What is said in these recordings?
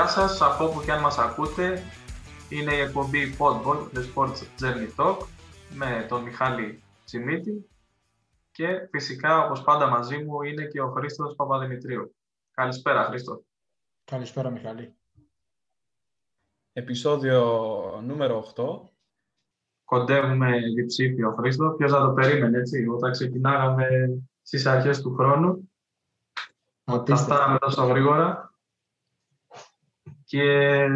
Γεια σας, από όπου και αν μας ακούτε, είναι η εκπομπή Podball, The Sports Journey Talk, με τον Μιχάλη Τσιμίτη και φυσικά, όπως πάντα μαζί μου, είναι και ο Χρήστος Παπαδημητρίου. Καλησπέρα, Χρήστο. Καλησπέρα, Μιχάλη. Επισόδιο νούμερο 8. Κοντεύουμε διψήφιο, Χρήστο. Ποιος θα το περίμενε, έτσι, όταν ξεκινάγαμε στις αρχές του χρόνου. Θα φτάναμε τόσο γρήγορα. Και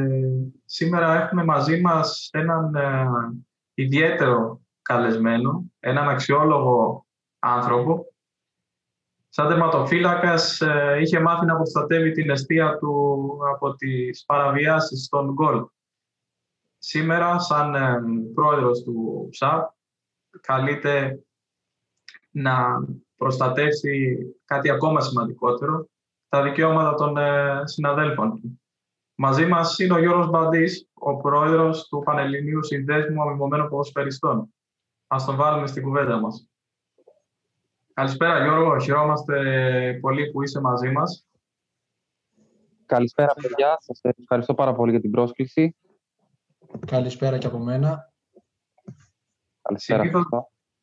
σήμερα έχουμε μαζί μας έναν ε, ιδιαίτερο καλεσμένο, έναν αξιόλογο άνθρωπο. Σαν τερματοφύλακας ε, είχε μάθει να προστατεύει την αιστεία του από τις παραβιάσεις των γκολ. Σήμερα, σαν ε, πρόεδρος του ΣΑΠ, καλείται να προστατεύσει κάτι ακόμα σημαντικότερο, τα δικαιώματα των συναδέλφων του. Μαζί μας είναι ο Γιώργος Μπαντής, ο πρόεδρος του Πανελληνίου Συνδέσμου Αμοιβωμένων Ποδοσφαιριστών. Α τον βάλουμε στην κουβέντα μας. Καλησπέρα Γιώργο, χαιρόμαστε πολύ που είσαι μαζί μας. Καλησπέρα παιδιά, σας ευχαριστώ πάρα πολύ για την πρόσκληση. Καλησπέρα και από μένα. Καλησπέρα.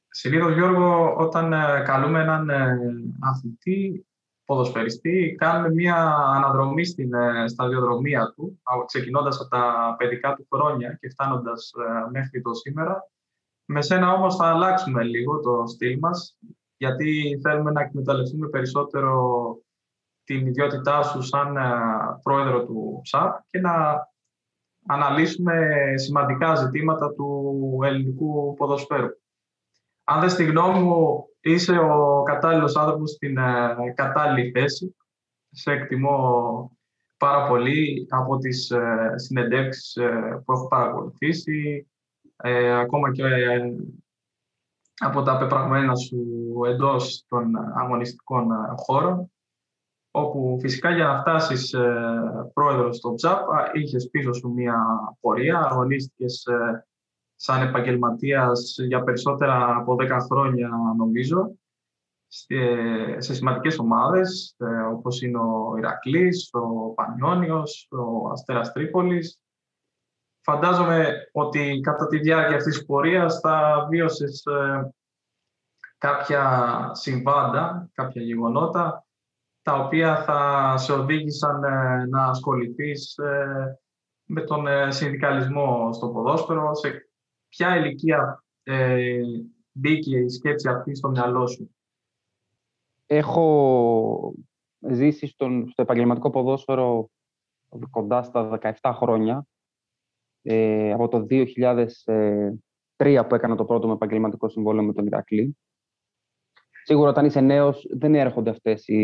Συνήθως, Γιώργο, όταν ε, καλούμε έναν ε, αθλητή, ποδοσφαιριστή, κάνουμε μια αναδρομή στην ε, σταδιοδρομία του, ξεκινώντας από τα παιδικά του χρόνια και φτάνοντας ε, μέχρι το σήμερα. Με σένα όμως θα αλλάξουμε λίγο το στυλ μας, γιατί θέλουμε να εκμεταλλευτούμε περισσότερο την ιδιότητά σου σαν ε, πρόεδρο του ΣΑΠ και να αναλύσουμε σημαντικά ζητήματα του ελληνικού ποδοσφαίρου. Αν δεν στη γνώμη μου είσαι ο κατάλληλος άνθρωπος στην ε, κατάλληλη θέση. Σε εκτιμώ πάρα πολύ από τις ε, συνεντεύξεις ε, που έχω παρακολουθήσει, ακόμα και από τα πεπραγμένα σου εντός των αγωνιστικών χώρων, όπου φυσικά για να φτάσεις πρόεδρος στο ΤΖΑΠ είχες πίσω σου μια πορεία, αγωνίστηκες σαν επαγγελματίας για περισσότερα από 10 χρόνια νομίζω σε σημαντικές ομάδες ε, όπως είναι ο Ηρακλής, ο Πανιόνιος, ο Αστέρας Τρίπολης. Φαντάζομαι ότι κατά τη διάρκεια αυτής της πορείας θα βίωσες ε, κάποια συμβάντα, κάποια γεγονότα τα οποία θα σε οδήγησαν ε, να ασχοληθείς με τον συνδικαλισμό στο ποδόσφαιρο, σε ποια ηλικία ε, μπήκε η σκέψη αυτή στο μυαλό σου; Έχω ζήσει στον, στο επαγγελματικό ποδόσφαιρο κοντά στα 17 χρόνια. Ε, από το 2003 που έκανα το πρώτο με επαγγελματικό συμβόλαιο με τον Ηρακλή. Σίγουρα όταν είσαι νέος δεν έρχονται αυτές οι,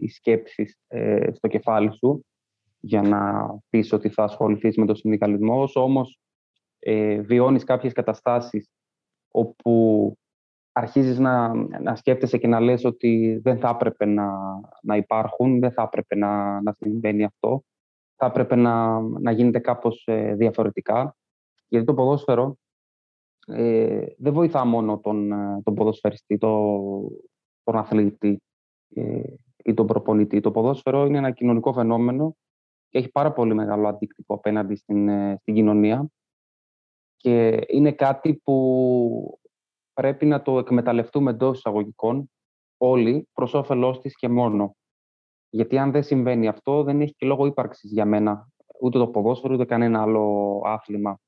οι σκέψεις ε, στο κεφάλι σου για να πεις ότι θα ασχοληθείς με τον συνδικαλισμό. Όμως ε, βιώνεις κάποιες καταστάσεις όπου αρχίζεις να, να σκέφτεσαι και να λες ότι δεν θα έπρεπε να, να υπάρχουν, δεν θα έπρεπε να, να συμβαίνει αυτό, θα έπρεπε να, να γίνεται κάπως ε, διαφορετικά. Γιατί το ποδόσφαιρο ε, δεν βοηθά μόνο τον, ε, τον ποδοσφαιριστή, τον, τον αθλητή ε, ή τον προπονητή. Το ποδόσφαιρο είναι ένα κοινωνικό φαινόμενο και έχει πάρα πολύ μεγάλο αντίκτυπο απέναντι στην, ε, στην κοινωνία και είναι κάτι που πρέπει να το εκμεταλλευτούμε εντός εισαγωγικών όλοι προς όφελός της και μόνο. Γιατί αν δεν συμβαίνει αυτό, δεν έχει και λόγο ύπαρξης για μένα ούτε το ποδόσφαιρο ούτε κανένα άλλο άθλημα.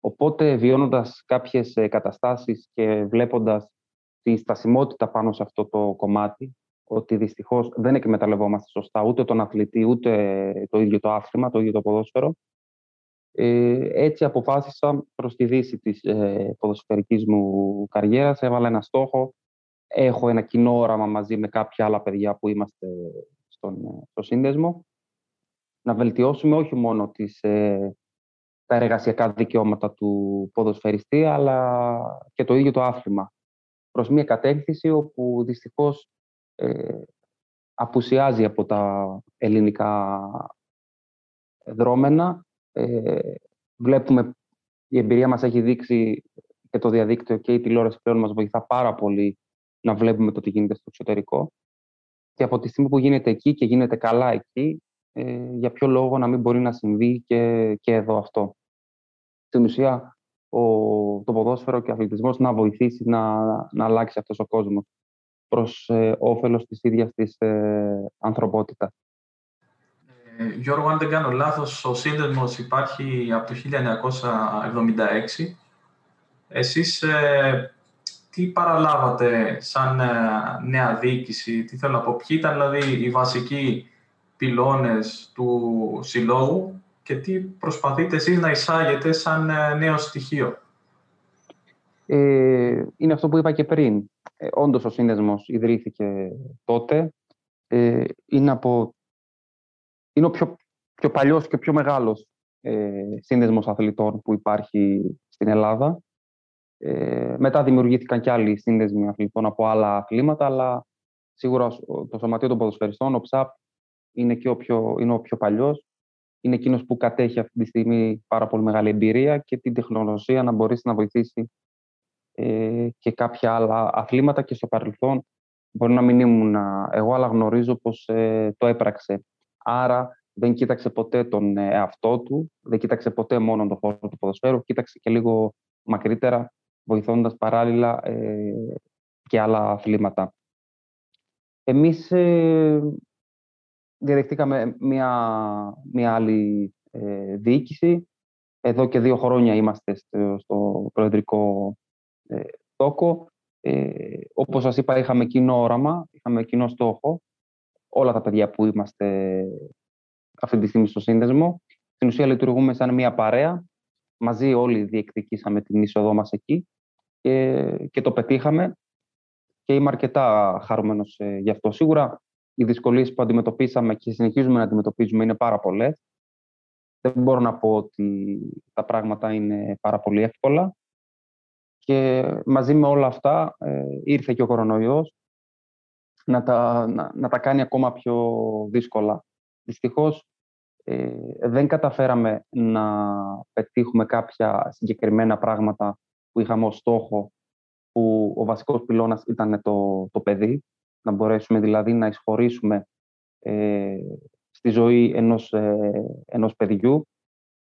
Οπότε, βιώνοντας κάποιες καταστάσεις και βλέποντας τη στασιμότητα πάνω σε αυτό το κομμάτι, ότι δυστυχώς δεν εκμεταλλευόμαστε σωστά ούτε τον αθλητή, ούτε το ίδιο το άθλημα, το ίδιο το ποδόσφαιρο, ε, έτσι αποφάσισα προς τη δύση της ε, ποδοσφαιρικής μου καριέρας. Έβαλα ένα στόχο. Έχω ένα κοινό όραμα μαζί με κάποια άλλα παιδιά που είμαστε στον, στο σύνδεσμο. Να βελτιώσουμε όχι μόνο τις, ε, τα εργασιακά δικαιώματα του ποδοσφαιριστή, αλλά και το ίδιο το άθλημα. Προς μια κατεύθυνση όπου δυστυχώς ε, απουσιάζει από τα ελληνικά δρόμενα ε, βλέπουμε, η εμπειρία μας έχει δείξει και το διαδίκτυο και η τηλεόραση πλέον μας βοηθά πάρα πολύ να βλέπουμε το τι γίνεται στο εξωτερικό. Και από τη στιγμή που γίνεται εκεί και γίνεται καλά εκεί, ε, για ποιο λόγο να μην μπορεί να συμβεί και, και εδώ αυτό. Στην ουσία, ο, το ποδόσφαιρο και ο αθλητισμός να βοηθήσει να, να αλλάξει αυτός ο κόσμος προς ε, όφελος της ίδιας της ε, ανθρωπότητας. Ε, Γιώργο, αν δεν κάνω λάθος, ο σύνδεσμος υπάρχει από το 1976. Εσείς ε, τι παραλάβατε σαν ε, νέα διοίκηση, τι θέλω να πω, ποιοι ήταν δηλαδή οι βασικοί πυλώνες του συλλόγου και τι προσπαθείτε εσείς να εισάγετε σαν ε, νέο στοιχείο; Ε, είναι αυτό που είπα και πριν. Ε, όντως ο σύνδεσμος ιδρύθηκε τότε. Ε, είναι, από, είναι ο πιο, πιο παλιός και πιο μεγάλος ε, σύνδεσμος αθλητών που υπάρχει στην Ελλάδα. Ε, μετά δημιουργήθηκαν και άλλοι σύνδεσμοι αθλητών από άλλα αθλήματα, αλλά σίγουρα το Σωματείο των Ποδοσφαιριστών, ο ΨΑΠ, είναι, και ο πιο, είναι ο πιο παλιός. Είναι εκείνος που κατέχει αυτή τη στιγμή πάρα πολύ μεγάλη εμπειρία και την τεχνολογία να μπορέσει να βοηθήσει ε, και κάποια άλλα αθλήματα και στο παρελθόν μπορεί να μην ήμουν εγώ, αλλά γνωρίζω πως ε, το έπραξε. Άρα δεν κοίταξε ποτέ τον εαυτό του, δεν κοίταξε ποτέ μόνο τον χώρο του ποδοσφαίρου, κοίταξε και λίγο μακρύτερα βοηθώντας παράλληλα ε, και άλλα αθλήματα. Εμείς ε, διαδεχτήκαμε μια, μια άλλη ε, διοίκηση. Εδώ και δύο χρόνια είμαστε στο, στο προεδρικό ε, τόκο. Ε, όπως σας είπα, είχαμε κοινό όραμα, είχαμε κοινό στόχο. Όλα τα παιδιά που είμαστε αυτή τη στιγμή στο σύνδεσμο. Στην ουσία λειτουργούμε σαν μια παρέα. Μαζί όλοι διεκδικήσαμε την είσοδό μας εκεί και, το πετύχαμε και είμαι αρκετά χαρούμενος ε, γι' αυτό. Σίγουρα οι δυσκολίες που αντιμετωπίσαμε και συνεχίζουμε να αντιμετωπίζουμε είναι πάρα πολλές. Δεν μπορώ να πω ότι τα πράγματα είναι πάρα πολύ εύκολα. Και μαζί με όλα αυτά ε, ήρθε και ο κορονοϊός να τα, να, τα κάνει ακόμα πιο δύσκολα. Δυστυχώς ε, δεν καταφέραμε να πετύχουμε κάποια συγκεκριμένα πράγματα που είχαμε ως στόχο που ο βασικός πυλώνας ήταν το, το παιδί, να μπορέσουμε δηλαδή να εισχωρήσουμε ε, στη ζωή ενός, ε, ενός παιδιού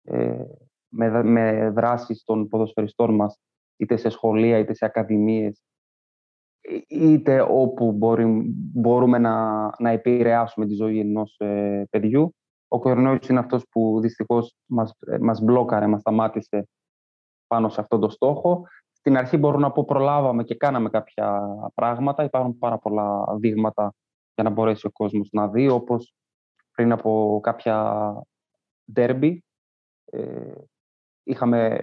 ε, με, με δράσεις των ποδοσφαιριστών μας είτε σε σχολεία είτε σε ακαδημίες είτε όπου μπορεί, μπορούμε να, να επηρεάσουμε τη ζωή ενός ε, παιδιού. Ο κορονοϊός είναι αυτός που δυστυχώς μας, μας μπλόκαρε, μας σταμάτησε πάνω σε αυτόν τον στόχο. Στην αρχή μπορώ να πω προλάβαμε και κάναμε κάποια πράγματα. Υπάρχουν πάρα πολλά δείγματα για να μπορέσει ο κόσμος να δει, όπως πριν από κάποια ντέρμπι ε, είχαμε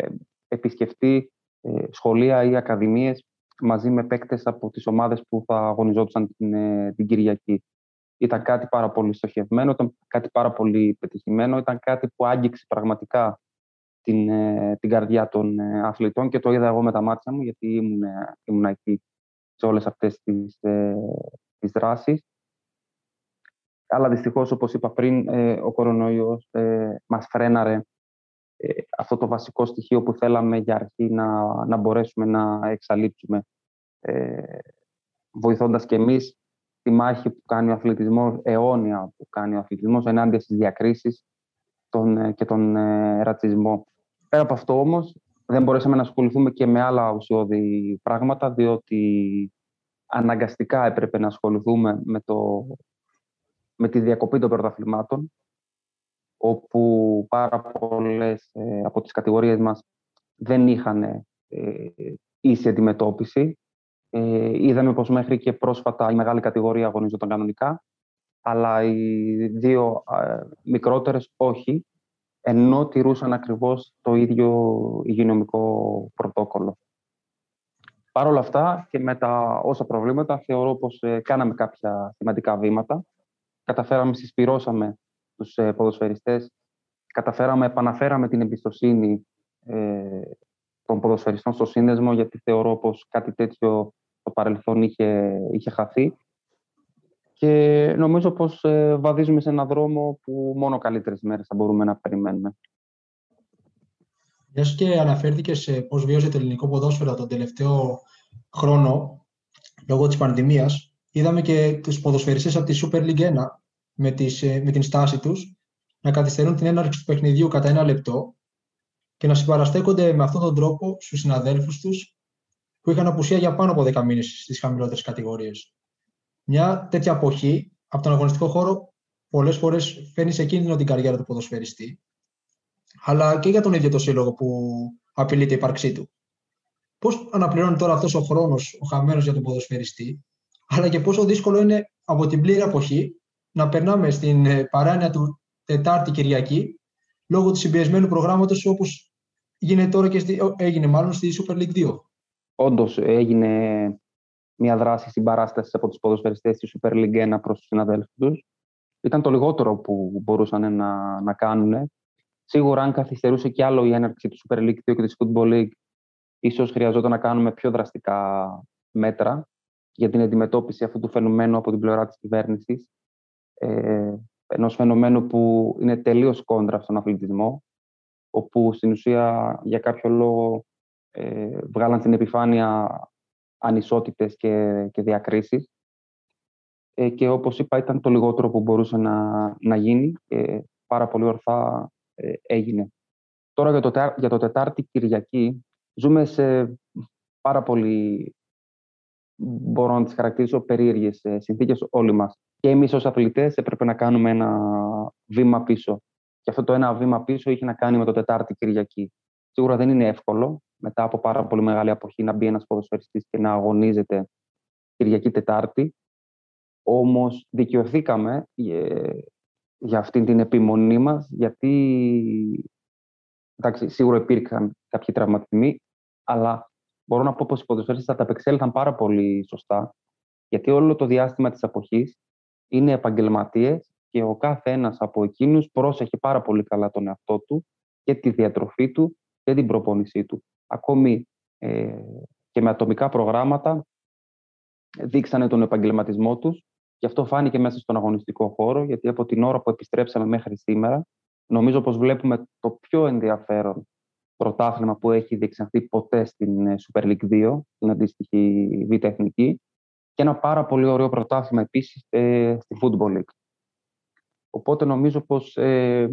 επισκεφτεί ε, σχολεία ή ακαδημίες μαζί με παίκτες από τις ομάδες που θα αγωνιζόντουσαν την, ε, την Κυριακή. Ήταν κάτι πάρα πολύ στοχευμένο, ήταν κάτι πάρα πολύ πετυχημένο, ήταν κάτι που άγγιξε πραγματικά την, ε, την καρδιά των ε, αθλητών και το είδα εγώ με τα μάτια μου γιατί ήμουν, ε, ήμουν εκεί σε όλες αυτές τις, τις δράσεις. Αλλά δυστυχώς, όπως είπα πριν, ο κορονοϊός μας φρέναρε αυτό το βασικό στοιχείο που θέλαμε για αρχή να, να μπορέσουμε να εξαλείψουμε. βοηθώντας και εμείς τη μάχη που κάνει ο αθλητισμός, αιώνια που κάνει ο αθλητισμός ενάντια στις διακρίσεις τον, και τον ρατσισμό. Πέρα από αυτό όμως, δεν μπορέσαμε να ασχοληθούμε και με άλλα ουσιώδη πράγματα, διότι αναγκαστικά έπρεπε να ασχοληθούμε με, το, με τη διακοπή των πρωταθλημάτων, όπου πάρα πολλές ε, από τις κατηγορίες μας δεν είχαν ε, ίση αντιμετώπιση. Ε, είδαμε πως μέχρι και πρόσφατα η μεγάλη κατηγορία αγωνίζονταν κανονικά, αλλά οι δύο ε, μικρότερες όχι ενώ τηρούσαν ακριβώς το ίδιο υγειονομικό πρωτόκολλο. Παρ' όλα αυτά και με τα όσα προβλήματα θεωρώ πως ε, κάναμε κάποια σημαντικά βήματα. Καταφέραμε, συσπυρώσαμε τους ε, ποδοσφαιριστές, καταφέραμε, επαναφέραμε την εμπιστοσύνη ε, των ποδοσφαιριστών στο σύνδεσμο γιατί θεωρώ πως κάτι τέτοιο το παρελθόν είχε, είχε χαθεί και νομίζω πως ε, βαδίζουμε σε έναν δρόμο που μόνο καλύτερες μέρες θα μπορούμε να περιμένουμε. Μιας και αναφέρθηκες σε πώς βίωσε το ελληνικό ποδόσφαιρο τον τελευταίο χρόνο, λόγω της πανδημίας, είδαμε και τους ποδοσφαιριστές από τη Super League 1 με, τις, ε, με την στάση τους να καθυστερούν την έναρξη του παιχνιδιού κατά ένα λεπτό και να συμπαραστέκονται με αυτόν τον τρόπο στους συναδέλφους τους που είχαν απουσία για πάνω από 10 μήνες στις χαμηλότερες κατηγορίες. Μια τέτοια αποχή από τον αγωνιστικό χώρο πολλές φορές φέρνει σε κίνδυνο την καριέρα του ποδοσφαιριστή, αλλά και για τον ίδιο το σύλλογο που απειλείται η ύπαρξή του. Πώς αναπληρώνει τώρα αυτός ο χρόνος ο χαμένος για τον ποδοσφαιριστή, αλλά και πόσο δύσκολο είναι από την πλήρη αποχή να περνάμε στην ε, παράνοια του Τετάρτη Κυριακή λόγω του συμπιεσμένου προγράμματος όπως γίνεται τώρα και στη, έγινε μάλλον στη Super League 2. Όντως έγινε μια δράση συμπαράστασης από τους ποδοσφαιριστές στη Super League 1 προς τους συναδέλφους τους. Ήταν το λιγότερο που μπορούσαν να, να κάνουν. Σίγουρα, αν καθυστερούσε κι άλλο η έναρξη του Super League 2 και της Football League, ίσως χρειαζόταν να κάνουμε πιο δραστικά μέτρα για την αντιμετώπιση αυτού του φαινομένου από την πλευρά της κυβέρνησης. Ε, ενός φαινομένου που είναι τελείως κόντρα στον αθλητισμό, όπου στην ουσία για κάποιο λόγο ε, βγάλαν στην επιφάνεια ανισότητες και, και διακρίσεις. Ε, και όπως είπα ήταν το λιγότερο που μπορούσε να, να γίνει και πάρα πολύ ορθά ε, έγινε. Τώρα για το, για το Τετάρτη Κυριακή ζούμε σε πάρα πολύ μπορώ να τις χαρακτηρίσω περίεργες ε, συνθήκες όλοι μας. Και εμείς ως αθλητές έπρεπε να κάνουμε ένα βήμα πίσω. Και αυτό το ένα βήμα πίσω είχε να κάνει με το Τετάρτη Κυριακή. Σίγουρα δεν είναι εύκολο μετά από πάρα πολύ μεγάλη αποχή να μπει ένας ποδοσφαιριστής και να αγωνίζεται Κυριακή Τετάρτη. Όμως δικαιωθήκαμε ε, για αυτή την επιμονή μας, γιατί εντάξει, σίγουρα υπήρχαν κάποιοι τραυματισμοί, αλλά μπορώ να πω πως οι ποδοσφαιριστές θα τα απεξέλθαν πάρα πολύ σωστά, γιατί όλο το διάστημα της αποχής είναι επαγγελματίες και ο κάθε ένας από εκείνους πρόσεχε πάρα πολύ καλά τον εαυτό του και τη διατροφή του και την προπόνησή του. Ακόμη ε, και με ατομικά προγράμματα δείξανε τον επαγγελματισμό τους και αυτό φάνηκε μέσα στον αγωνιστικό χώρο, γιατί από την ώρα που επιστρέψαμε μέχρι σήμερα, νομίζω πως βλέπουμε το πιο ενδιαφέρον πρωτάθλημα που έχει διεξαχθεί ποτέ στην ε, Super League 2, την αντίστοιχη Β' Εθνική, και ένα πάρα πολύ ωραίο πρωτάθλημα επίσης ε, στη Football League. Οπότε νομίζω πως ε,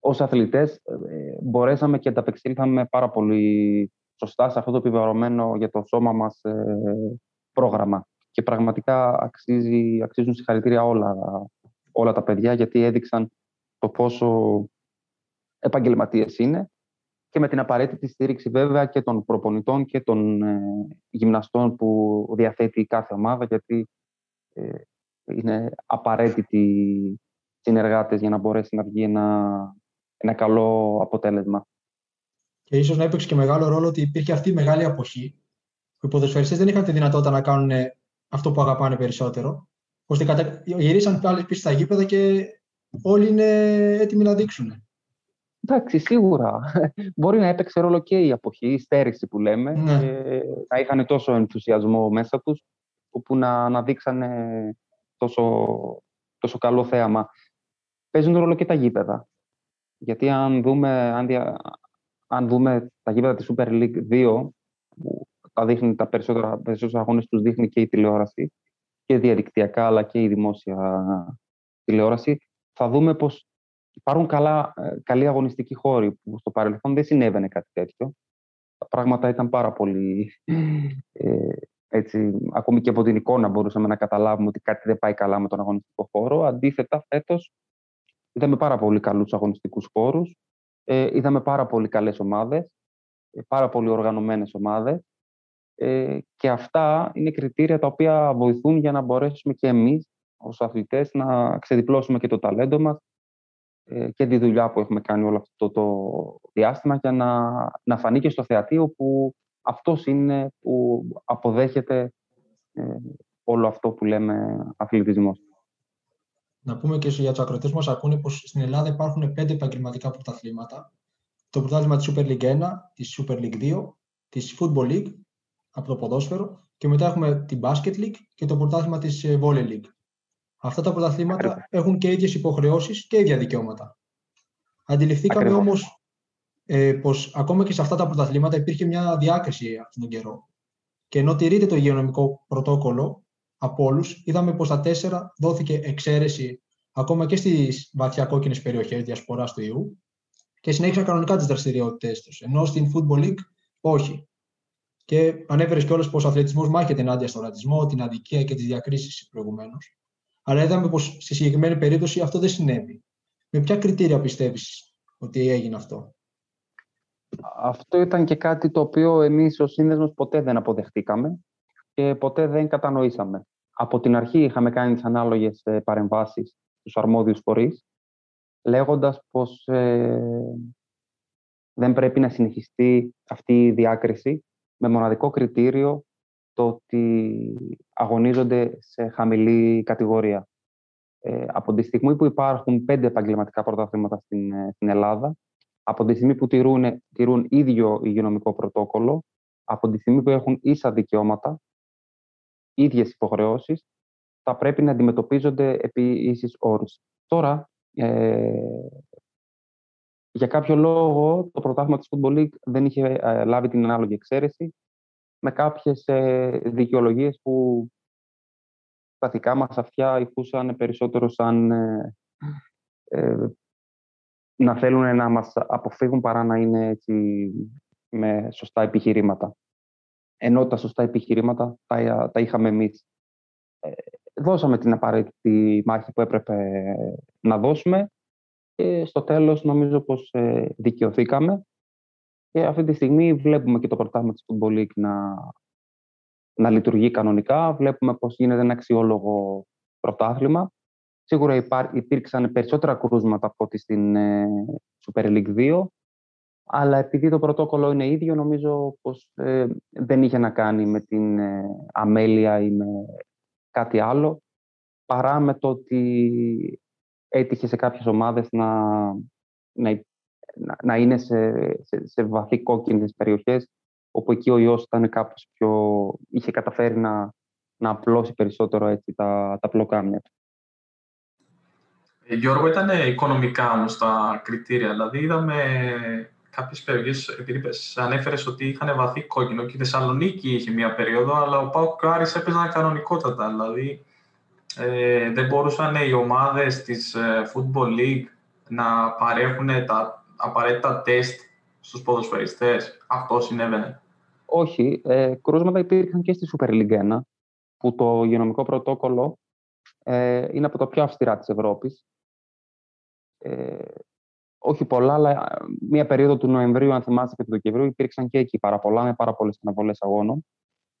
ως αθλητές ε, μπορέσαμε και ανταπεξήλθαμε πάρα πολύ σωστά σε αυτό το επιβαρωμένο για το σώμα μας ε, πρόγραμμα. Και πραγματικά αξίζει, αξίζουν συγχαρητήρια όλα, όλα τα παιδιά γιατί έδειξαν το πόσο επαγγελματίες είναι και με την απαραίτητη στήριξη βέβαια και των προπονητών και των ε, γυμναστών που διαθέτει κάθε ομάδα γιατί ε, είναι απαραίτητοι συνεργάτες για να μπορέσει να βγει ένα, ένα καλό αποτέλεσμα. Και ίσως να έπαιξε και μεγάλο ρόλο ότι υπήρχε αυτή η μεγάλη αποχή που οι ποδοσφαιριστές δεν είχαν τη δυνατότητα να κάνουν αυτό που αγαπάνε περισσότερο ώστε κατα... γυρίσαν πάλι πίσω στα γήπεδα και όλοι είναι έτοιμοι να δείξουν. Εντάξει, σίγουρα. Μπορεί να έπαιξε ρόλο και η αποχή, η στέρηση που λέμε. Ναι. Και να είχαν τόσο ενθουσιασμό μέσα τους, όπου να, να δείξανε τόσο, τόσο καλό θέαμα. Παίζουν ρόλο και τα γήπεδα. Γιατί αν δούμε, αν, δια, αν δούμε τα γήπεδα της Super League 2, που τα, δείχνει, τα περισσότερα, περισσότερα αγώνες τους δείχνει και η τηλεόραση, και διαδικτυακά αλλά και η δημόσια τηλεόραση, θα δούμε πως υπάρχουν καλά, ε, καλοί αγωνιστικοί χώροι που στο παρελθόν δεν συνέβαινε κάτι τέτοιο. Τα πράγματα ήταν πάρα πολύ... Ε, έτσι, ακόμη και από την εικόνα μπορούσαμε να καταλάβουμε ότι κάτι δεν πάει καλά με τον αγωνιστικό χώρο. Αντίθετα, φέτος είδαμε πάρα πολύ καλούς αγωνιστικούς χώρους, ε, είδαμε πάρα πολύ καλές ομάδες, ε, πάρα πολύ οργανωμένες ομάδες ε, και αυτά είναι κριτήρια τα οποία βοηθούν για να μπορέσουμε και εμείς ως αθλητές να ξεδιπλώσουμε και το ταλέντο μας ε, και τη δουλειά που έχουμε κάνει όλο αυτό το διάστημα για να, να φανεί και στο θεατή που αυτός είναι που αποδέχεται ε, όλο αυτό που λέμε αθλητισμός. Να πούμε και για τους ακροτέ μας ακούνε πως στην Ελλάδα υπάρχουν πέντε επαγγελματικά πρωταθλήματα. Το πρωτάθλημα της Super League 1, της Super League 2, της Football League από το ποδόσφαιρο και μετά έχουμε την Basket League και το πρωτάθλημα της ε, Volley League. Αυτά τα πρωταθλήματα έχουν και ίδιες υποχρεώσεις και ίδια δικαιώματα. Αντιληφθήκαμε όμως ε, πως ακόμα και σε αυτά τα πρωταθλήματα υπήρχε μια διάκριση αυτόν τον καιρό. Και ενώ τηρείται το υγειονομικό πρωτόκολλο από όλους, είδαμε πως στα τέσσερα δόθηκε εξαίρεση ακόμα και στις βαθιά κόκκινες περιοχές διασποράς του ιού και συνέχισαν κανονικά τις δραστηριότητέ τους. Ενώ στην Football League όχι. Και ανέφερες κιόλας πως ο αθλητισμός μάχεται ενάντια στον ρατσισμό, την αδικία και τις διακρίσεις προηγουμένως. Αλλά είδαμε πως στη συγκεκριμένη περίπτωση αυτό δεν συνέβη. Με ποια κριτήρια πιστεύεις ότι έγινε αυτό; Αυτό ήταν και κάτι το οποίο εμείς ως σύνδεσμος ποτέ δεν αποδεχτήκαμε και ποτέ δεν κατανοήσαμε. Από την αρχή είχαμε κάνει τις ανάλογες ε, παρεμβάσεις στους αρμόδιους φορείς, λέγοντας πως ε, δεν πρέπει να συνεχιστεί αυτή η διάκριση με μοναδικό κριτήριο το ότι αγωνίζονται σε χαμηλή κατηγορία. Ε, από τη στιγμή που υπάρχουν πέντε επαγγελματικά πρωταθλήματα στην, ε, στην Ελλάδα, από τη στιγμή που τηρούν, τηρούν ίδιο υγειονομικό πρωτόκολλο, από τη στιγμή που έχουν ίσα δικαιώματα, ίδιες υποχρεώσεις, θα πρέπει να αντιμετωπίζονται επί ίσης όρους. Τώρα, ε, για κάποιο λόγο, το πρωτάθλημα της Football League δεν είχε ε, λάβει την ανάλογη εξαίρεση με κάποιες ε, δικαιολογίες που τα δικά μας αυτιά ηχούσαν περισσότερο σαν ε, ε, να θέλουν να μας αποφύγουν παρά να είναι έτσι με σωστά επιχειρήματα. Ενώ τα σωστά επιχειρήματα τα, τα είχαμε εμείς. Ε, δώσαμε την απαραίτητη μάχη που έπρεπε να δώσουμε και στο τέλος νομίζω πως ε, δικαιωθήκαμε και αυτή τη στιγμή βλέπουμε και το πρωτάθλημα της Football League να, να λειτουργεί κανονικά. Βλέπουμε πως γίνεται ένα αξιόλογο πρωτάθλημα. Σίγουρα υπήρξαν περισσότερα κρούσματα από ό,τι στην ε, Super League 2, αλλά επειδή το πρωτόκολλο είναι ίδιο, νομίζω πως ε, δεν είχε να κάνει με την ε, αμέλεια ή με κάτι άλλο, παρά με το ότι έτυχε σε κάποιες ομάδες να, να, να είναι σε, σε, σε βαθύ κόκκινες περιοχές, όπου εκεί ο ιός ήταν κάπως πιο... είχε καταφέρει να, να απλώσει περισσότερο έτσι, τα, τα πλοκάμια του. Ε, Γιώργο, ήταν οικονομικά όμως τα κριτήρια. Δηλαδή, είδαμε κάποιες περιοχές, επειδή ανέφερες ότι είχαν βαθύ κόκκινο και η Θεσσαλονίκη είχε μία περίοδο, αλλά ο Πάο Κάρις έπαιζαν κανονικότατα. Δηλαδή, ε, δεν μπορούσαν οι ομάδες της ε, Football League να παρέχουν τα απαραίτητα τεστ στους ποδοσφαιριστές. Αυτό συνέβαινε. Όχι. Ε, κρούσματα υπήρχαν και στη Super League 1, που το υγειονομικό πρωτόκολλο ε, είναι από τα πιο αυστηρά της Ευρώπης. Ε, όχι πολλά, αλλά ε, μία περίοδο του Νοεμβρίου, αν θυμάστε, και του Δεκεμβρίου, υπήρξαν και εκεί πάρα πολλά, με πάρα πολλές αναβολές αγώνων.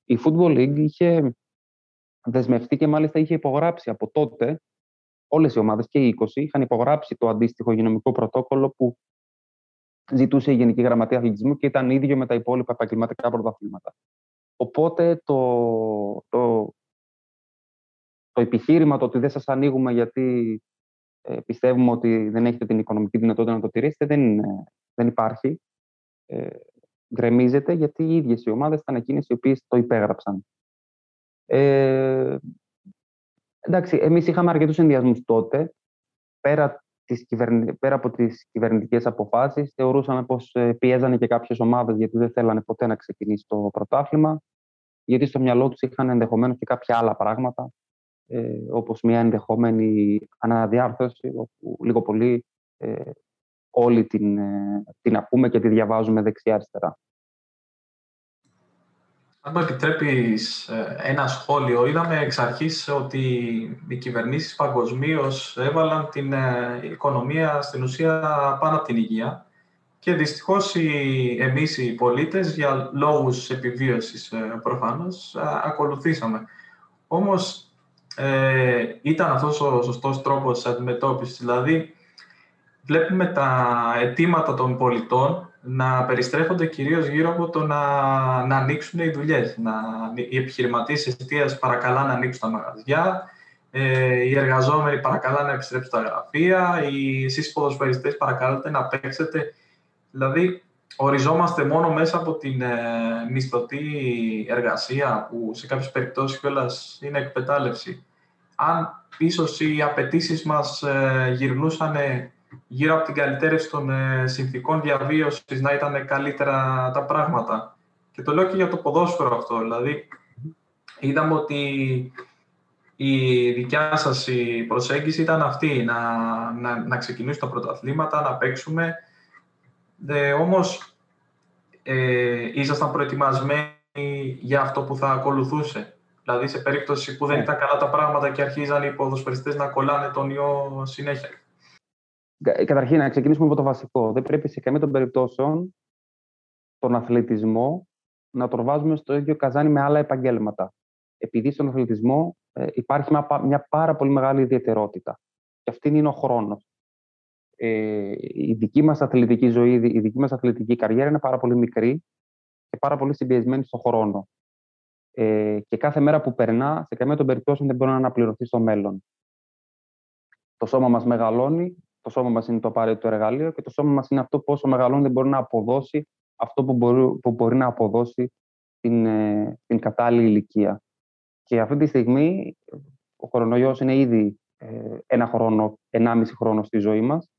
Η Football League είχε δεσμευτεί και μάλιστα είχε υπογράψει από τότε όλες οι ομάδες και οι 20 είχαν υπογράψει το αντίστοιχο υγειονομικό πρωτόκολλο που ζητούσε η Γενική Γραμματεία Αθλητισμού και ήταν ίδιο με τα υπόλοιπα επαγγελματικά πρωταθλήματα. Οπότε το, το, το επιχείρημα το ότι δεν σας ανοίγουμε γιατί ε, πιστεύουμε ότι δεν έχετε την οικονομική δυνατότητα να το τηρήσετε, δεν, δεν υπάρχει. Ε, γκρεμίζεται γιατί οι ίδιες οι ομάδες ήταν εκείνες οι οποίες το υπέγραψαν. Ε, εντάξει, εμείς είχαμε αρκετούς ενδιασμούς τότε. Πέρα, τις πέρα από τις κυβερνητικές αποφάσεις, θεωρούσαμε πως ε, πιέζανε και κάποιες ομάδες γιατί δεν θέλανε ποτέ να ξεκινήσει το πρωτάθλημα, γιατί στο μυαλό τους είχαν ενδεχομένως και κάποια άλλα πράγματα ε, όπως μια ενδεχόμενη αναδιάρθρωση, όπου λίγο πολύ ε, όλοι την, ε, την ακούμε και τη διαβάζουμε δεξιά-αριστερά. Αν μου επιτρέπεις ε, ένα σχόλιο, είδαμε εξ αρχής ότι οι κυβερνήσεις παγκοσμίως έβαλαν την ε, οικονομία στην ουσία πάνω από την υγεία και δυστυχώς οι, εμείς οι πολίτες για λόγους επιβίωσης προφανώς ακολουθήσαμε. Όμως ε, ήταν αυτός ο σωστός τρόπος αντιμετώπισης. Δηλαδή, βλέπουμε τα αιτήματα των πολιτών να περιστρέφονται κυρίως γύρω από το να, να ανοίξουν οι δουλειές. Να, οι επιχειρηματίες εστίας παρακαλά να ανοίξουν τα μαγαζιά, ε, οι εργαζόμενοι παρακαλά να επιστρέψουν τα γραφεία, οι, εσείς ποδοσφαιριστές παρακαλάτε να παίξετε. Δηλαδή, οριζόμαστε μόνο μέσα από την ε, μισθωτή εργασία, που σε κάποιες περιπτώσεις κιόλας είναι εκπετάλευση. Αν ίσως οι απαιτήσεις μας ε, γυρνούσαν γύρω από την καλυτέρευση των ε, συνθήκων διαβίωσης να ήταν καλύτερα τα πράγματα. Και το λέω και για το ποδόσφαιρο αυτό. Δηλαδή, είδαμε ότι η δικιά σας η προσέγγιση ήταν αυτή, να, να, να ξεκινήσει τα πρωταθλήματα, να παίξουμε. Ε, όμως, ε, ήσασταν προετοιμασμένοι για αυτό που θα ακολουθούσε. Δηλαδή, σε περίπτωση που δεν ναι. ήταν καλά τα πράγματα και αρχίζαν οι ποδοσφαιριστές να κολλάνε τον ιό συνέχεια. Καταρχήν, να ξεκινήσουμε από το βασικό. Δεν πρέπει σε καμία των περιπτώσεων τον αθλητισμό να τον βάζουμε στο ίδιο καζάνι με άλλα επαγγέλματα. Επειδή στον αθλητισμό ε, υπάρχει μια, πάρα πολύ μεγάλη ιδιαιτερότητα. Και αυτή είναι ο χρόνος. Ε, η δική μας αθλητική ζωή, η δική μας αθλητική καριέρα είναι πάρα πολύ μικρή και πάρα πολύ συμπιεσμένη στον χρόνο. Ε, και κάθε μέρα που περνά, σε καμία των περιπτώσεων δεν μπορεί να αναπληρωθεί στο μέλλον. Το σώμα μας μεγαλώνει, το σώμα μας είναι το απαραίτητο εργαλείο και το σώμα μας είναι αυτό πόσο μεγαλώνει δεν μπορεί να αποδώσει αυτό που μπορεί, που μπορεί να αποδώσει την, ε, την κατάλληλη ηλικία. Και αυτή τη στιγμή ο κορονοϊός είναι ήδη ε, ένα χρόνο, ενάμιση χρόνο στη ζωή μας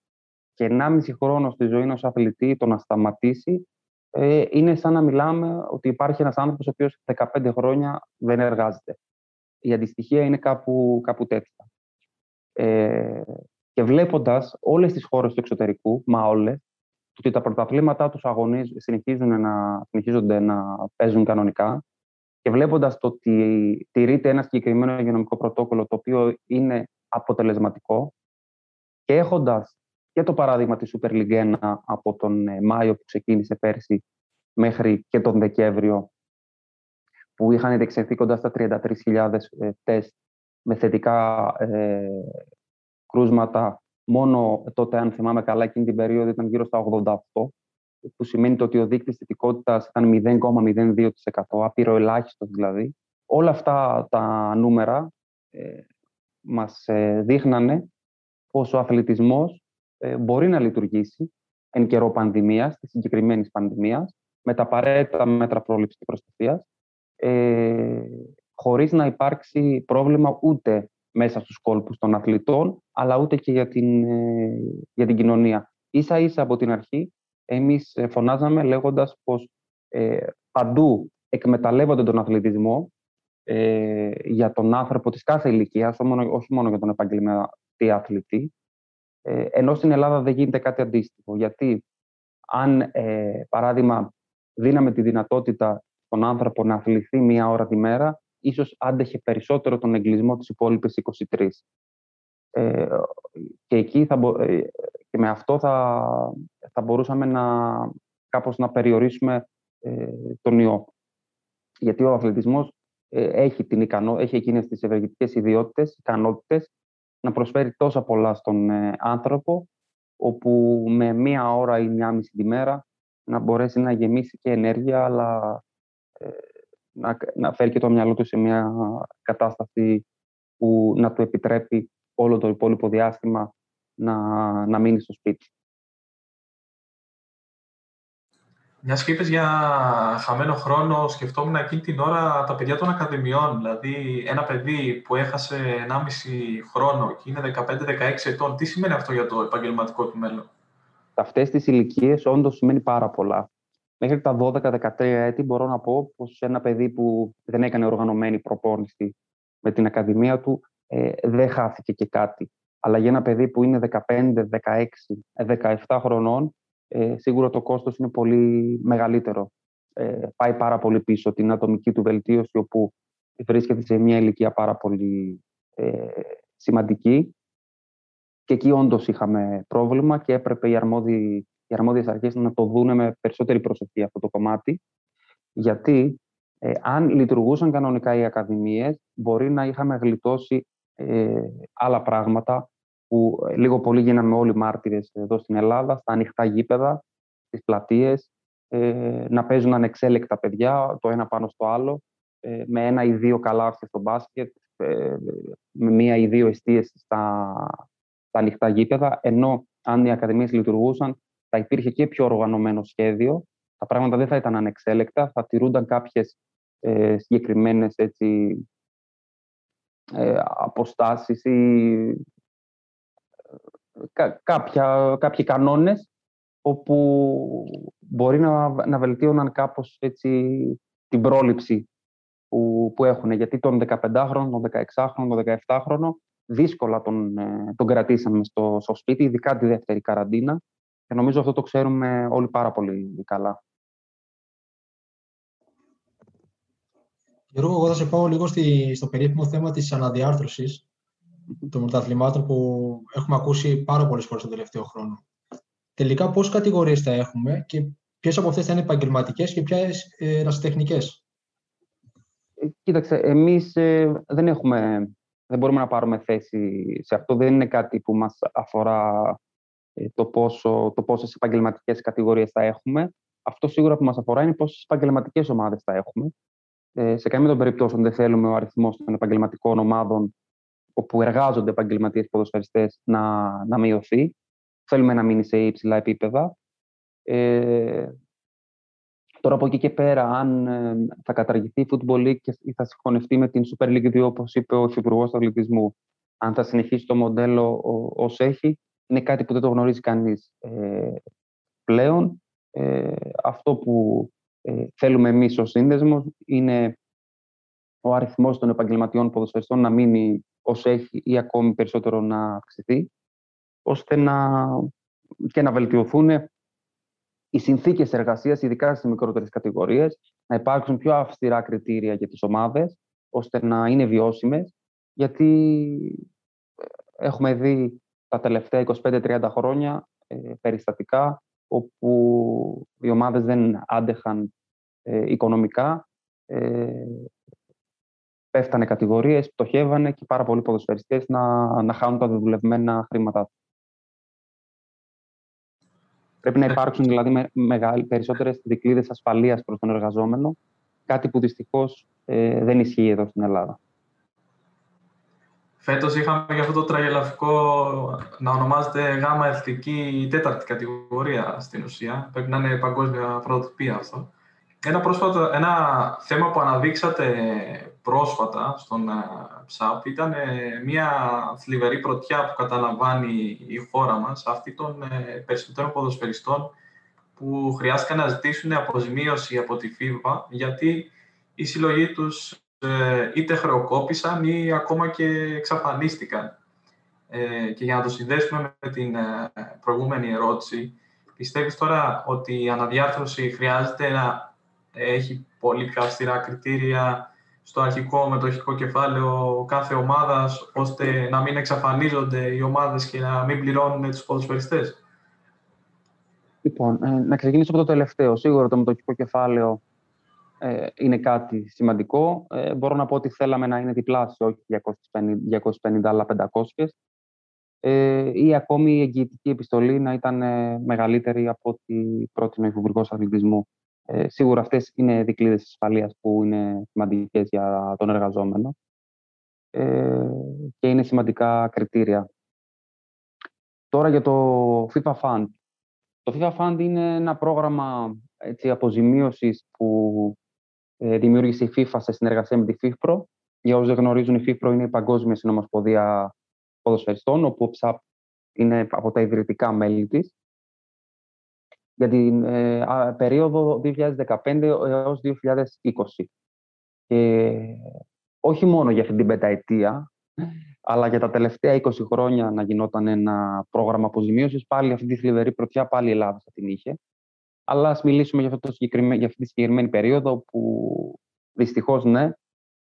και ενάμιση χρόνο στη ζωή ενός αθλητή το να σταματήσει ε, είναι σαν να μιλάμε ότι υπάρχει ένας άνθρωπος ο οποίος 15 χρόνια δεν εργάζεται. Η αντιστοιχεία είναι κάπου, κάπου τέτοια. Ε, και βλέποντας όλες τις χώρες του εξωτερικού, μα όλες, ότι τα πρωταθλήματά τους αγωνίζουν, συνεχίζουν να, συνεχίζονται να παίζουν κανονικά και βλέποντας το ότι τηρείται ένα συγκεκριμένο υγειονομικό πρωτόκολλο το οποίο είναι αποτελεσματικό και έχοντας και το παράδειγμα της Super League 1 από τον ε, Μάιο που ξεκίνησε πέρσι μέχρι και τον Δεκέμβριο που είχαν διεξεχθεί κοντά στα 33.000 ε, τεστ με θετικά ε, κρούσματα μόνο τότε, αν θυμάμαι καλά, εκείνη την περίοδο ήταν γύρω στα 88, που σημαίνει το ότι ο δείκτης θετικότητας ήταν 0,02%, άπειρο ελάχιστος δηλαδή. Όλα αυτά τα νούμερα ε, μας ε, δείχνανε πως ο αθλητισμός ε, μπορεί να λειτουργήσει εν καιρό πανδημίας, της συγκεκριμένης πανδημίας, με τα απαραίτητα μέτρα πρόληψης και προστασίας, ε, χωρίς να υπάρξει πρόβλημα ούτε μέσα στους κόλπους των αθλητών, αλλά ούτε και για την, ε, για την κοινωνία. Ίσα ίσα από την αρχή, εμείς ε, φωνάζαμε λέγοντας πως ε, παντού εκμεταλλεύονται τον αθλητισμό ε, για τον άνθρωπο της κάθε ηλικίας, όχι μόνο για τον επαγγελματή αθλητή, ε, ενώ στην Ελλάδα δεν γίνεται κάτι αντίστοιχο. Γιατί αν, ε, παράδειγμα, δίναμε τη δυνατότητα στον άνθρωπο να αθληθεί μία ώρα τη μέρα, ίσως άντεχε περισσότερο τον εγκλισμό της υπόλοιπες 23. Ε, και εκεί θα ε, και με αυτό θα, θα μπορούσαμε να, κάπως να περιορίσουμε ε, τον ιό. Γιατί ο αθλητισμός ε, έχει, την ικανό, έχει εκείνες τις ευεργετικές ιδιότητες, ικανότητες, να προσφέρει τόσα πολλά στον άνθρωπο, όπου με μία ώρα ή μία μισή τη μέρα να μπορέσει να γεμίσει και ενέργεια, αλλά να, να φέρει και το μυαλό του σε μια κατάσταση που να του επιτρέπει όλο το υπόλοιπο διάστημα να, να μείνει στο σπίτι. Μιας και είπες για χαμένο χρόνο, σκεφτόμουν εκείνη την ώρα τα παιδιά των ακαδημιών. Δηλαδή, ένα παιδί που έχασε 1,5 χρόνο και είναι 15-16 ετών, τι σημαίνει αυτό για το επαγγελματικό του μέλλον; Αυτές τις ηλικίες όντως σημαίνει πάρα πολλά μέχρι τα 12-13 έτη μπορώ να πω πως ένα παιδί που δεν έκανε οργανωμένη προπόνηση με την ακαδημία του ε, δεν χάθηκε και κάτι. Αλλά για ένα παιδί που είναι 15, 16, 17 χρονών ε, σίγουρα το κόστος είναι πολύ μεγαλύτερο. Ε, πάει πάρα πολύ πίσω την ατομική του βελτίωση όπου βρίσκεται σε μια ηλικία πάρα πολύ ε, σημαντική και εκεί όντως είχαμε πρόβλημα και έπρεπε οι αρμόδιοι οι αρμόδιες αρχές να το δούνε με περισσότερη προσοχή αυτό το κομμάτι. Γιατί ε, αν λειτουργούσαν κανονικά οι ακαδημίες, μπορεί να είχαμε γλιτώσει ε, άλλα πράγματα που ε, λίγο πολύ γίναμε όλοι μάρτυρες εδώ στην Ελλάδα, στα ανοιχτά γήπεδα, στις πλατείες, ε, να παίζουν ανεξέλεκτα παιδιά, το ένα πάνω στο άλλο, ε, με ένα ή δύο καλάθια στο μπάσκετ, με μία ή δύο εστίες στα, στα ανοιχτά γήπεδα, ενώ αν οι ακαδημίες λειτουργούσαν, θα υπήρχε και πιο οργανωμένο σχέδιο. Τα πράγματα δεν θα ήταν ανεξέλεκτα, θα τηρούνταν κάποιες ε, συγκεκριμένες έτσι, ε, αποστάσεις ή ε, κάποια, κάποιοι κανόνες όπου μπορεί να, να βελτίωναν κάπως έτσι, την πρόληψη που, που έχουν. Γιατί τον 15χρονο, τον 16χρονο, τον 17χρονο δύσκολα τον, ε, τον κρατήσαμε στο, στο σπίτι, ειδικά τη δεύτερη καραντίνα. Και νομίζω αυτό το ξέρουμε όλοι πάρα πολύ καλά. Γιώργο, εγώ θα σε πάω λίγο στη, στο περίφημο θέμα της αναδιάρθρωσης των μεταθλημάτων που έχουμε ακούσει πάρα πολλές φορές τον τελευταίο χρόνο. Τελικά, πόσες κατηγορίες θα έχουμε και ποιες από αυτές θα είναι επαγγελματικές και ποιες ε, ρασιτεχνικές. Ε, κοίταξε, εμείς ε, δεν έχουμε, δεν μπορούμε να πάρουμε θέση σε αυτό. Δεν είναι κάτι που μας αφορά ε, το, πόσο, το πόσες επαγγελματικές κατηγορίες θα έχουμε. Αυτό σίγουρα που μας αφορά είναι πόσες επαγγελματικές ομάδες θα έχουμε. Ε, σε καμία των περιπτώσεων δεν θέλουμε ο αριθμός των επαγγελματικών ομάδων όπου εργάζονται επαγγελματίες ποδοσφαιριστές να, να μειωθεί. Θέλουμε να μείνει σε υψηλά επίπεδα. Ε, τώρα από εκεί και πέρα, αν ε, θα καταργηθεί η Football League και θα συγχωνευτεί με την Super League 2, όπως είπε ο Υφυπουργός Αθλητισμού, αν θα συνεχίσει το μοντέλο όσο έχει, είναι κάτι που δεν το γνωρίζει κανείς ε, πλέον. Ε, αυτό που ε, θέλουμε εμείς ως σύνδεσμος είναι ο αριθμός των επαγγελματιών ποδοσφαιριστών να μείνει όσο έχει ή ακόμη περισσότερο να αυξηθεί, ώστε να, και να βελτιωθούν οι συνθήκες εργασίας, ειδικά στις μικρότερες κατηγορίες, να υπάρξουν πιο αυστηρά κριτήρια για τις ομάδες, ώστε να είναι βιώσιμες, γιατί ε, έχουμε δει τα τελευταία 25-30 χρόνια ε, περιστατικά όπου οι ομάδες δεν άντεχαν ε, οικονομικά, ε, πέφτανε κατηγορίες, πτωχεύανε και πάρα πολλοί ποδοσφαιριστές να, να χάνουν τα δουλευμένα χρήματά Πρέπει να υπάρξουν δηλαδή με, μεγάλη, περισσότερες δικλείδες ασφαλείας προς τον εργαζόμενο, κάτι που δυστυχώς ε, δεν ισχύει εδώ στην Ελλάδα. Φέτος είχαμε για αυτό το τραγελαφικό να ονομάζεται γάμα εθνική τέταρτη κατηγορία στην ουσία. Πρέπει να είναι παγκόσμια πρωτοτυπία αυτό. Ένα, πρόσφατο, ένα θέμα που αναδείξατε πρόσφατα στον ΨΑΠ ήταν ε, μια θλιβερή πρωτιά που καταλαμβάνει η χώρα μας, αυτή των ε, περισσότερων ποδοσφαιριστών που χρειάστηκαν να ζητήσουν αποζημίωση από τη ΦΥΒΑ γιατί η συλλογή τους ε, είτε χρεοκόπησαν ή ακόμα και εξαφανίστηκαν. Και για να το συνδέσουμε με την προηγούμενη ερώτηση, πιστεύεις τώρα ότι η αναδιάρθρωση χρειάζεται να έχει πολύ πιο αυστηρά κριτήρια στο αρχικό μετοχικό κεφάλαιο κάθε ομάδας, ώστε να μην εξαφανίζονται οι ομάδες και να μην πληρώνουν τους ποδοσφαιριστές; Λοιπόν, ε, να ξεκινήσω από το τελευταίο. Σίγουρα το μετοχικό κεφάλαιο ε, είναι κάτι σημαντικό. Ε, μπορώ να πω ότι θέλαμε να είναι διπλάσιο, όχι 250, αλλά 500. Ε, ή ακόμη η εγγυητική επιστολή να ήταν ε, μεγαλύτερη από ό,τι πρότεινε ο Υπουργός Αθλητισμού. Ε, σίγουρα αυτές είναι δικλείδες ασφαλείας που είναι σημαντικές για τον εργαζόμενο ε, και είναι σημαντικά κριτήρια. Τώρα για το FIFA Fund. Το FIFA Fund είναι ένα πρόγραμμα έτσι, αποζημίωσης που ε, δημιούργησε η FIFA σε συνεργασία με τη FIFPro. Για όσοι δεν γνωρίζουν, η FIFPro είναι η Παγκόσμια Συνομοσπονδία Ποδοσφαιριστών, όπου ο ΨΑΠ είναι από τα ιδρυτικά μέλη της για την ε, περίοδο 2015 έως 2020. Και όχι μόνο για αυτή την πενταετία, αλλά για τα τελευταία 20 χρόνια να γινόταν ένα πρόγραμμα αποζημίωσης, πάλι αυτή τη θλιβερή πρωτιά, πάλι η Ελλάδα θα την είχε. Αλλά ας μιλήσουμε για, αυτό το για αυτή τη συγκεκριμένη περίοδο που δυστυχώς ναι,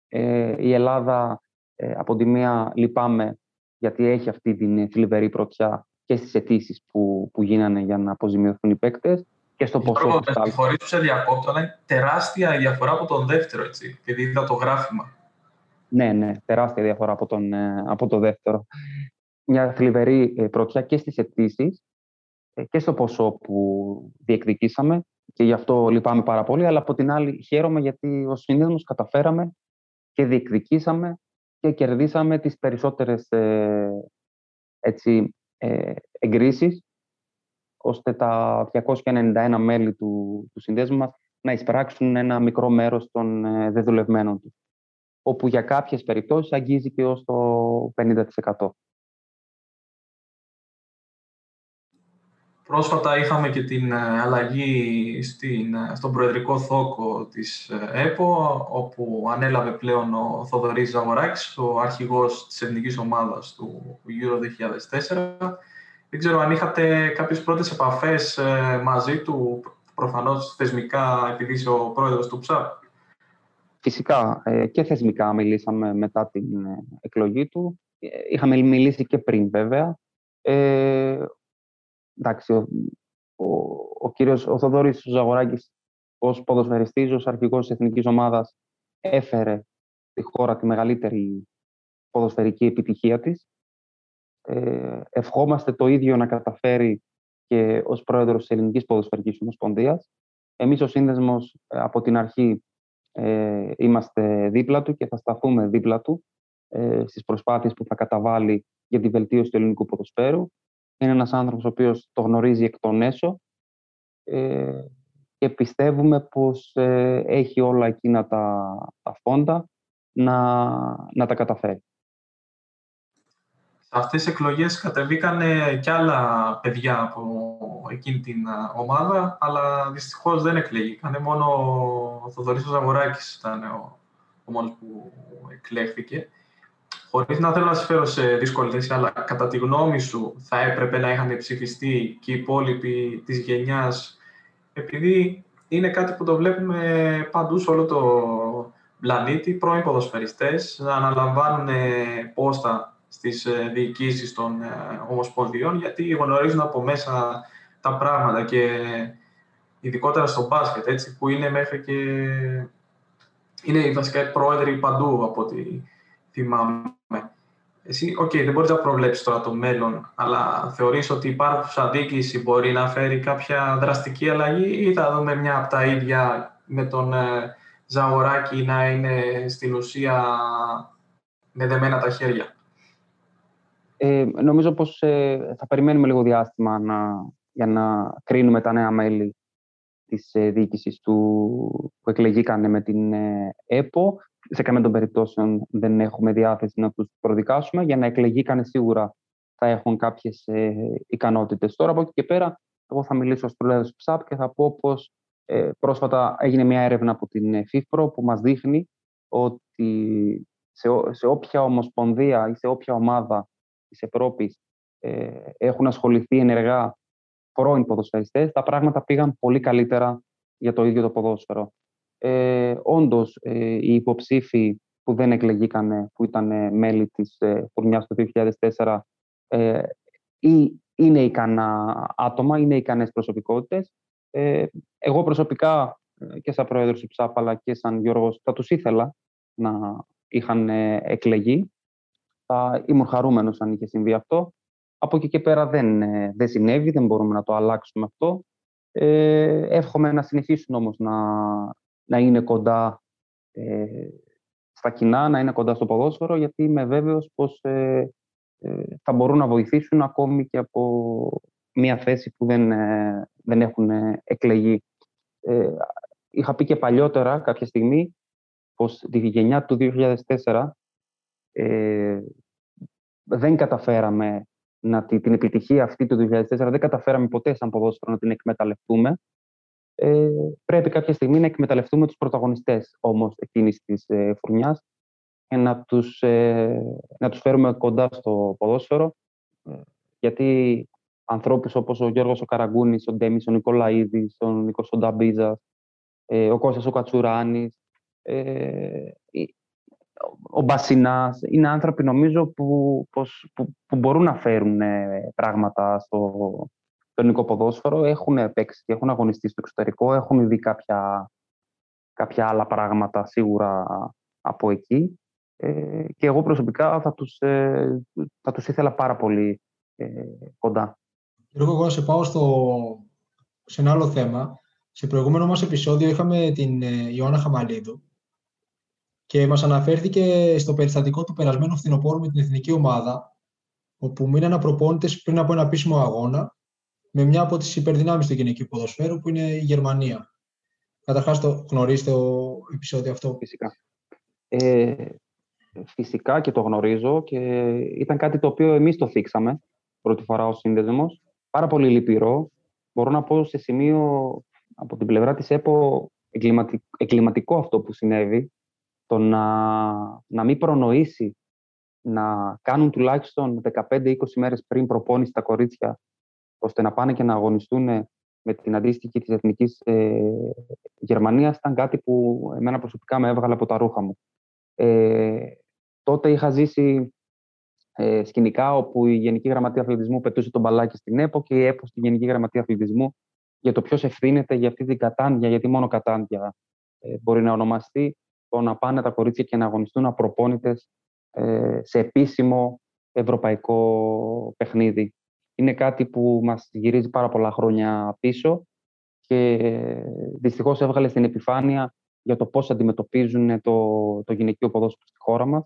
ε, η Ελλάδα ε, από τη μία λυπάμαι γιατί έχει αυτή την θλιβερή πρωτιά και στις αιτήσεις που, που γίνανε για να αποζημιωθούν οι παίκτες και στο ποσό του. Με συγχωρείτε που σε διακόπτω, αλλά είναι τεράστια η διαφορά από τον δεύτερο, έτσι, επειδή είδα το γράφημα. Ναι, ναι, τεράστια διαφορά από, τον, ε, από το δεύτερο. Μια θλιβερή ε, πρωτιά και στις αιτήσεις ε, και στο ποσό που διεκδικήσαμε. Και γι' αυτό λυπάμαι πάρα πολύ, αλλά από την άλλη χαίρομαι γιατί ως συνήθως καταφέραμε και διεκδικήσαμε και κερδίσαμε τις περισσότερες έτσι, ε, εγκρίσεις, ώστε τα 291 μέλη του, του συνδέσμου μας να εισπράξουν ένα μικρό μέρος των ε, δεδουλευμένων τους, όπου για κάποιες περιπτώσεις αγγίζει και ως το 50%. Πρόσφατα είχαμε και την ε, αλλαγή στην, ε, στον προεδρικό θόκο της ε, ΕΠΟ, όπου ανέλαβε πλέον ο Θοδωρής Ζαγοράκης, ο αρχηγός της εθνικής ομάδας του Euro 2004. Δεν ξέρω αν είχατε κάποιες πρώτες επαφές μαζί του, προφανώς θεσμικά, επειδή είσαι ο πρόεδρος του ΨΑΠ. Φυσικά και θεσμικά μιλήσαμε μετά την εκλογή του. Είχαμε μιλήσει και πριν βέβαια εντάξει, ο, ο, ο κύριος ο Θοδωρής Ζαγοράκης ως ποδοσφαιριστής, ως αρχηγός της εθνικής ομάδας έφερε τη χώρα τη μεγαλύτερη ποδοσφαιρική επιτυχία της. Ε, ευχόμαστε το ίδιο να καταφέρει και ως πρόεδρος της Ελληνικής Ποδοσφαιρικής Ομοσπονδίας. Εμείς ο Σύνδεσμος ε, από την αρχή ε, είμαστε δίπλα του και θα σταθούμε δίπλα του ε, στις προσπάθειες που θα καταβάλει για τη βελτίωση του ελληνικού ποδοσφαίρου είναι ένας άνθρωπος ο οποίος το γνωρίζει εκ των έσω ε, και πιστεύουμε πως ε, έχει όλα εκείνα τα, τα φόντα να, να τα καταφέρει. Σε αυτές τις εκλογές κατεβήκαν και άλλα παιδιά από εκείνη την ομάδα, αλλά δυστυχώς δεν εκλέγηκαν. Μόνο ο Θοδωρής Ζαγοράκης ήταν ο, ο μόνος που εκλέχθηκε. Χωρίς να θέλω να σε φέρω σε δύσκολη θέση, αλλά κατά τη γνώμη σου θα έπρεπε να είχαν ψηφιστεί και οι υπόλοιποι της γενιάς, επειδή είναι κάτι που το βλέπουμε παντού σε όλο το πλανήτη, πρώην ποδοσφαιριστές να αναλαμβάνουν πόστα στις ε, διοικήσεις των ε, ομοσπονδιών, γιατί γνωρίζουν από μέσα τα πράγματα και ειδικότερα στο μπάσκετ, έτσι, που είναι μέχρι και... Είναι βασικά πρόεδροι παντού από ό,τι θυμάμαι. Εσύ, OK, okay, δεν μπορείς να προβλέψεις τώρα το μέλλον, αλλά θεωρείς ότι υπάρχουσα διοίκηση μπορεί να φέρει κάποια δραστική αλλαγή ή θα δούμε μια από τα ίδια με τον ε, Ζαγοράκη να είναι στην ουσία με δεμένα τα χέρια; Ε, νομίζω πως ε, θα περιμένουμε λίγο διάστημα να, για να κρίνουμε τα νέα μέλη της ε, διοίκησης του, που εκλεγήκανε με την ε, ΕΠΟ σε καμία των περιπτώσεων δεν έχουμε διάθεση να τους προδικάσουμε. Για να εκλεγήκανε σίγουρα θα έχουν κάποιες ε, ικανότητες. Τώρα από εκεί και πέρα, εγώ θα μιλήσω ως πρόεδρος του ΨΑΠ και θα πω πως ε, πρόσφατα έγινε μια έρευνα από την ΦΥΦΠΡΟ που μας δείχνει ότι σε, σε όποια ομοσπονδία ή σε όποια ομάδα της Ευρώπης ε, έχουν ασχοληθεί ενεργά πρώην ποδοσφαιριστές, τα πράγματα πήγαν πολύ καλύτερα για το ίδιο το ποδόσφαιρο. Ε, όντως, ε, οι υποψήφοι που δεν εκλεγήκαν, που ήταν μέλη της ε, φουρνιάς του 2004, ε, ή είναι ικανά άτομα, είναι ικανές προσωπικότητες. Ε, εγώ προσωπικά ε, και σαν πρόεδρος του ΨΑΠ, αλλά και σαν Γιώργος, θα τους ήθελα να είχαν εκλεγεί. Θα ήμουν χαρούμενος αν είχε συμβεί αυτό. Από εκεί και πέρα δεν, δεν συνέβη, δεν μπορούμε να το αλλάξουμε αυτό. Ε, εύχομαι να συνεχίσουν όμως να, να είναι κοντά ε, στα κοινά, να είναι κοντά στο ποδόσφαιρο, γιατί είμαι βέβαιος πως ε, ε, θα μπορούν να βοηθήσουν ακόμη και από μια θέση που δεν, ε, δεν έχουν εκλεγεί. είχα πει και παλιότερα κάποια στιγμή πως τη γενιά του 2004 δεν καταφέραμε να, την επιτυχία αυτή του 2004 δεν καταφέραμε ποτέ σαν ποδόσφαιρο να την εκμεταλλευτούμε ε, πρέπει κάποια στιγμή να εκμεταλλευτούμε τους πρωταγωνιστές όμως εκείνης της ε, φουρνιάς και να τους, ε, να τους φέρουμε κοντά στο ποδόσφαιρο ε, γιατί ανθρώπους όπως ο Γιώργος ο Καραγκούνης, ο Ντέμις, ο Νικολαίδης, ο Νίκος ο Νταμπίζας, ε, ο Κώστας ο Κατσουράνης, ε, ο Μπασινάς, είναι άνθρωποι νομίζω που, πως, που, που μπορούν να φέρουν ε, πράγματα στο, το ελληνικό ποδόσφαιρο, έχουν παίξει και έχουν αγωνιστεί στο εξωτερικό, έχουν δει κάποια, κάποια άλλα πράγματα σίγουρα από εκεί. Ε, και εγώ προσωπικά θα τους, ε, θα τους ήθελα πάρα πολύ ε, κοντά. Γιώργο, εγώ να σε πάω στο, σε ένα άλλο θέμα. Σε προηγούμενο μας επεισόδιο είχαμε την ε, Ιωάννα Χαμαλίδου και μας αναφέρθηκε στο περιστατικό του περασμένου φθινοπόρου με την εθνική ομάδα, όπου μείναν απροπόνητες πριν από ένα επίσημο αγώνα με μια από τις υπερδυνάμεις του γυναικείου ποδοσφαίρου που είναι η Γερμανία. Καταρχάς το γνωρίζετε το επεισόδιο αυτό; Φυσικά. Ε, φυσικά και το γνωρίζω και ήταν κάτι το οποίο εμείς το θίξαμε πρώτη φορά ως σύνδεσμος. Πάρα πολύ λυπηρό. μπορώ να πω σε σημείο από την πλευρά της ΕΠΟ εγκληματικό αυτό που συνέβη, το να, να μην προνοήσει να κάνουν τουλάχιστον 15-20 μέρες πριν προπόνηση τα κορίτσια, ώστε να πάνε και να αγωνιστούν με την αντίστοιχη της Εθνικής ε, Γερμανίας, ήταν κάτι που εμένα προσωπικά με έβγαλε από τα ρούχα μου. Ε, τότε είχα ζήσει ε, σκηνικά όπου η Γενική Γραμματεία Αθλητισμού πετούσε τον μπαλάκι στην ΕΠΟ και η ΕΠΟ στην Γενική Γραμματεία Αθλητισμού για το ποιος ευθύνεται για αυτή την κατάντια, γιατί μόνο κατάντια ε, μπορεί να ονομαστεί, το να πάνε τα κορίτσια και να αγωνιστούν απροπόνητες ε, σε επίσημο ευρωπαϊκό παιχνίδι. Είναι κάτι που μας γυρίζει πάρα πολλά χρόνια πίσω και δυστυχώς έβγαλε στην επιφάνεια για το πώς αντιμετωπίζουν το, το γυναικείο ποδόσφαιρο στη χώρα μας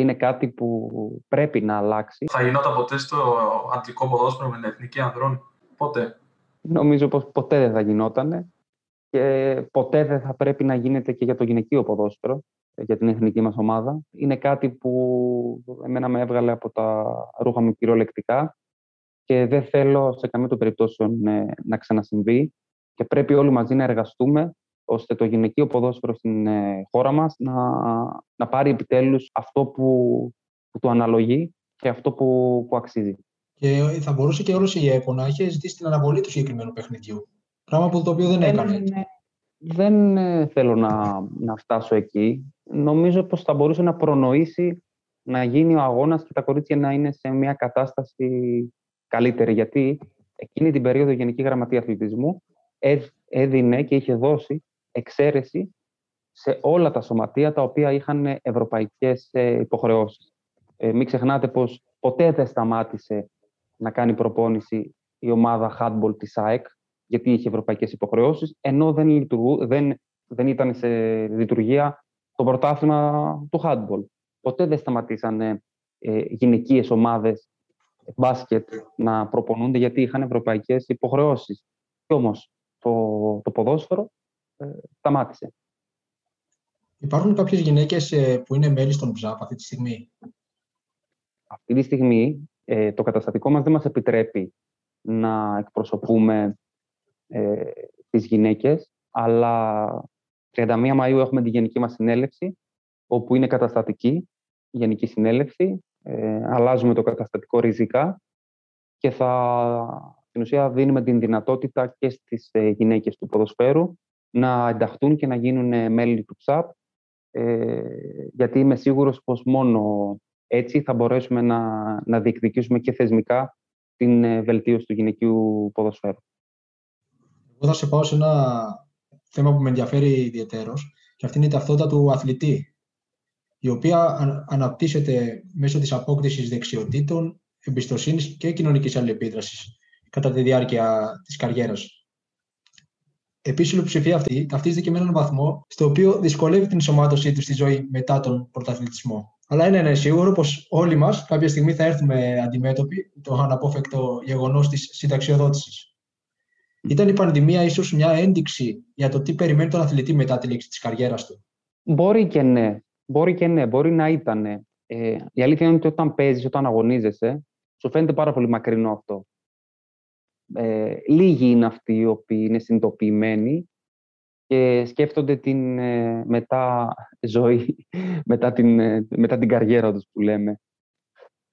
είναι κάτι που πρέπει να αλλάξει. Θα γινόταν ποτέ στο αντρικό ποδόσφαιρο με την εθνική ανδρών, ποτέ. Νομίζω πως ποτέ δεν θα γινόταν και ποτέ δεν θα πρέπει να γίνεται και για το γυναικείο ποδόσφαιρο, για την εθνική μας ομάδα. Είναι κάτι που εμένα με έβγαλε από τα ρούχα μου κυριολεκτικά και δεν θέλω σε καμία των περιπτώσεων να ξανασυμβεί και πρέπει όλοι μαζί να εργαστούμε ώστε το γυναικείο ποδόσφαιρο στην ε, χώρα μας να, να πάρει επιτέλους αυτό που, που του αναλογεί και αυτό που, που αξίζει. Και θα μπορούσε και όλος η ΕΠΟ να έχει ζητήσει την αναβολή του συγκεκριμένου παιχνιδιού. Πράγμα που το οποίο δεν έκανε. Δεν, ε, θέλω να, να φτάσω εκεί. Νομίζω πως θα μπορούσε να προνοήσει να γίνει ο αγώνας και τα κορίτσια να είναι σε μια κατάσταση καλύτερη. Γιατί εκείνη την περίοδο η Γενική Γραμματεία Αθλητισμού έδινε και είχε δώσει εξαίρεση σε όλα τα σωματεία τα οποία είχαν ευρωπαϊκές ε, υποχρεώσεις. Ε, μην ξεχνάτε πως ποτέ δεν σταμάτησε να κάνει προπόνηση η ομάδα handball της ΑΕΚ, γιατί είχε ευρωπαϊκές υποχρεώσεις, ενώ δεν, λειτουργού, δεν, δεν ήταν σε λειτουργία το πρωτάθλημα του handball. Ποτέ δεν σταματήσαν ε, γυναικείες ομάδες μπάσκετ να προπονούνται γιατί είχαν ευρωπαϊκές υποχρεώσεις. Και όμως το, το ποδόσφαιρο ε, σταμάτησε. Υπάρχουν κάποιες γυναίκες ε, που είναι μέλη στον ΠΖΑΠ αυτή τη στιγμή; Αυτή τη στιγμή ε, το καταστατικό μας δεν μας επιτρέπει να εκπροσωπούμε ε, τις γυναίκες, αλλά 31 Μαΐου έχουμε τη γενική μας συνέλευση, όπου είναι καταστατική η γενική συνέλευση. Ε, αλλάζουμε το καταστατικό ριζικά και θα, στην ουσία δίνουμε την δυνατότητα και στις ε, γυναίκες του ποδοσφαίρου να ενταχθούν και να γίνουν ε, μέλη του ΨΑΠ, ε, γιατί είμαι σίγουρος πως μόνο έτσι θα μπορέσουμε να, να διεκδικήσουμε και θεσμικά την ε, βελτίωση του γυναικείου ποδοσφαίρου. Εγώ θα σε πάω σε ένα θέμα που με ενδιαφέρει ιδιαίτερος και αυτή είναι η ταυτότητα του αθλητή, η οποία αναπτύσσεται μέσω της απόκτησης δεξιοτήτων, εμπιστοσύνης και κοινωνικής αλληλεπίδρασης κατά τη διάρκεια της καριέρας. Επίσης, η πλειοψηφία αυτή ταυτίζεται και με έναν βαθμό στο οποίο δυσκολεύει την ενσωμάτωσή του στη ζωή μετά τον πρωταθλητισμό. Αλλά είναι ένα σίγουρο πως όλοι μας κάποια στιγμή θα έρθουμε αντιμέτωποι το αναπόφευκτο γεγονός της συνταξιοδότησης. Ήταν η πανδημία ίσως μια ένδειξη για το τι περιμένει τον αθλητή μετά τη λήξη της καριέρας του. Μπορεί και ναι. Μπορεί και ναι. Μπορεί να ήταν. Ε, η αλήθεια είναι ότι όταν παίζεις, όταν αγωνίζεσαι, σου φαίνεται πάρα πολύ μακρινό αυτό ε, λίγοι είναι αυτοί οι οποίοι είναι συνειδητοποιημένοι και σκέφτονται την ε, μετά ζωή, μετά την, ε, μετά την καριέρα τους που λέμε.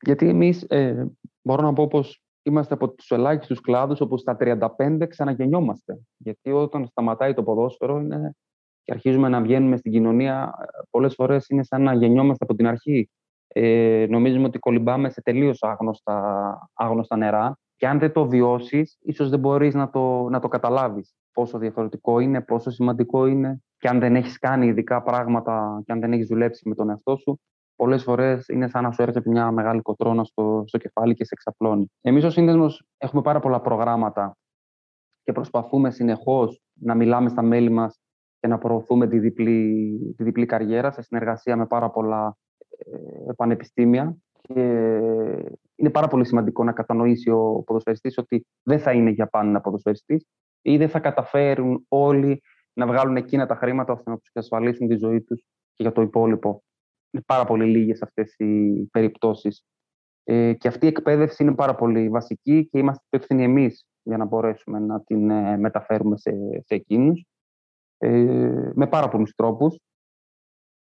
Γιατί εμείς, ε, μπορώ να πω πως είμαστε από τους ελάχιστους κλάδους όπου στα 35 ξαναγεννιόμαστε. Γιατί όταν σταματάει το ποδόσφαιρο είναι, και αρχίζουμε να βγαίνουμε στην κοινωνία, πολλές φορές είναι σαν να γεννιόμαστε από την αρχή. Ε, νομίζουμε ότι κολυμπάμε σε τελείως άγνωστα, άγνωστα νερά και αν δεν το βιώσεις, ίσως δεν μπορείς να το, να το καταλάβεις πόσο διαφορετικό είναι, πόσο σημαντικό είναι. Και αν δεν έχεις κάνει ειδικά πράγματα και αν δεν έχεις δουλέψει με τον εαυτό σου, πολλές φορές είναι σαν να σου έρχεται μια μεγάλη κοτρώνα στο, στο κεφάλι και σε εξαπλώνει. Εμείς ως σύνδεσμος έχουμε πάρα πολλά προγράμματα και προσπαθούμε συνεχώς να μιλάμε στα μέλη μας και να προωθούμε τη διπλή, τη διπλή καριέρα σε συνεργασία με πάρα πολλά ε, πανεπιστήμια και είναι πάρα πολύ σημαντικό να κατανοήσει ο ποδοσφαιριστής ότι δεν θα είναι για πάντα ποδοσφαιριστής ή δεν θα καταφέρουν όλοι να βγάλουν εκείνα τα χρήματα ώστε να τους ασφαλίσουν τη ζωή τους και για το υπόλοιπο. Είναι πάρα πολύ λίγες αυτές οι περιπτώσεις. Ε, και αυτή η εκπαίδευση είναι πάρα πολύ βασική και είμαστε υπεύθυνοι εμείς για να μπορέσουμε να την ε, μεταφέρουμε σε, σε εκείνους ε, με πάρα πολλούς τρόπους.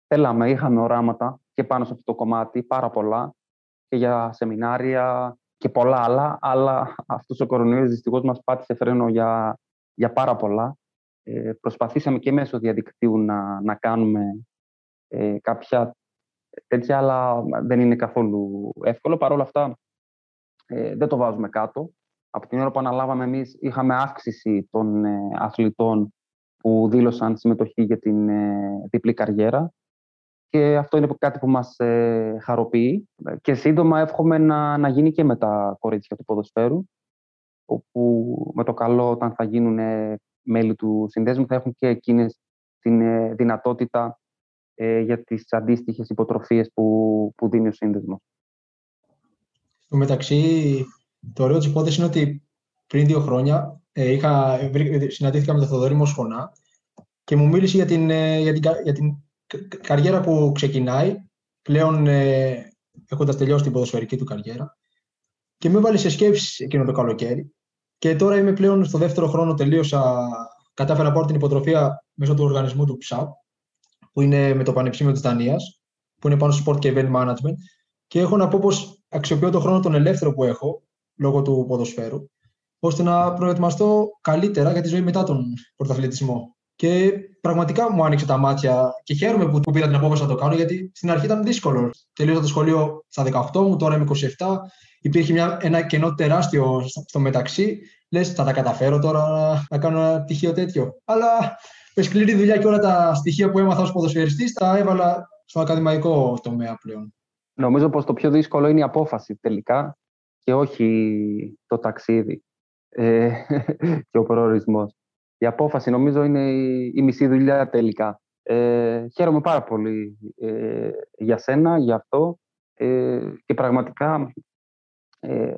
Θέλαμε, είχαμε οράματα και πάνω σε αυτό το κομμάτι, πάρα πολλά, και για σεμινάρια και πολλά άλλα, αλλά αυτός ο κορονοϊός δυστυχώς μας πάτησε φρένο για, για πάρα πολλά. Ε, προσπαθήσαμε και μέσω διαδικτύου να, να κάνουμε ε, κάποια τέτοια, αλλά δεν είναι καθόλου εύκολο. Παρ' όλα αυτά, ε, δεν το βάζουμε κάτω. Από την ώρα που αναλάβαμε εμείς, είχαμε αύξηση των ε, αθλητών που δήλωσαν συμμετοχή για την ε, διπλή καριέρα και αυτό είναι κάτι που μας ε, χαροποιεί. Και σύντομα εύχομαι να, να γίνει και με τα κορίτσια του ποδοσφαίρου, όπου με το καλό όταν θα γίνουν μέλη του συνδέσμου θα έχουν και εκείνες την δυνατότητα για τις αντίστοιχες υποτροφίες που, που δίνει ο σύνδεσμος. Στο μεταξύ, το ωραίο της υπόθεσης είναι ότι πριν δύο χρόνια ε, είχα, συναντήθηκα με τον Θοδωρή Μοσχονά και μου μίλησε για την, ε, για την, για την καριέρα που ξεκινάει, πλέον ε, έχοντας τελειώσει την ποδοσφαιρική του καριέρα. Και με έβαλε σε σκέψη εκείνο το καλοκαίρι και τώρα είμαι πλέον στο δεύτερο χρόνο τελείωσα, κατάφερα να πάρω την υποτροφία μέσω του οργανισμού του ΨΑΠ που είναι με το Πανεπιστήμιο της Δανίας, που είναι πάνω στο Sport και Event Management. Και έχω να πω πως αξιοποιώ τον χρόνο τον ελεύθερο που έχω λόγω του ποδοσφαίρου, ώστε να προετοιμαστώ καλύτερα για τη ζωή μετά τον πρωταθλητισμό. Και πραγματικά μου άνοιξε τα μάτια και χαίρομαι που, που πήρα την απόφαση να το κάνω, γιατί στην αρχή ήταν δύσκολο. Τελείωσα το σχολείο στα 18 μου, τώρα είμαι 27. Υπήρχε μια, ένα κενό τεράστιο στο μεταξύ. Λες, θα τα καταφέρω τώρα να, να κάνω ένα τυχείο τέτοιο. Αλλά με σκληρή δουλειά και όλα τα στοιχεία που έμαθα ως ποδοσφαιριστής τα έβαλα στο ακαδημαϊκό τομέα πλέον. Νομίζω πως το πιο δύσκολο είναι η απόφαση τελικά και όχι το ταξίδι ε, και ο προορισμός. Η απόφαση νομίζω είναι η, η μισή δουλειά τελικά. Ε, χαίρομαι πάρα πολύ ε, για σένα, για αυτό ε, και πραγματικά ε,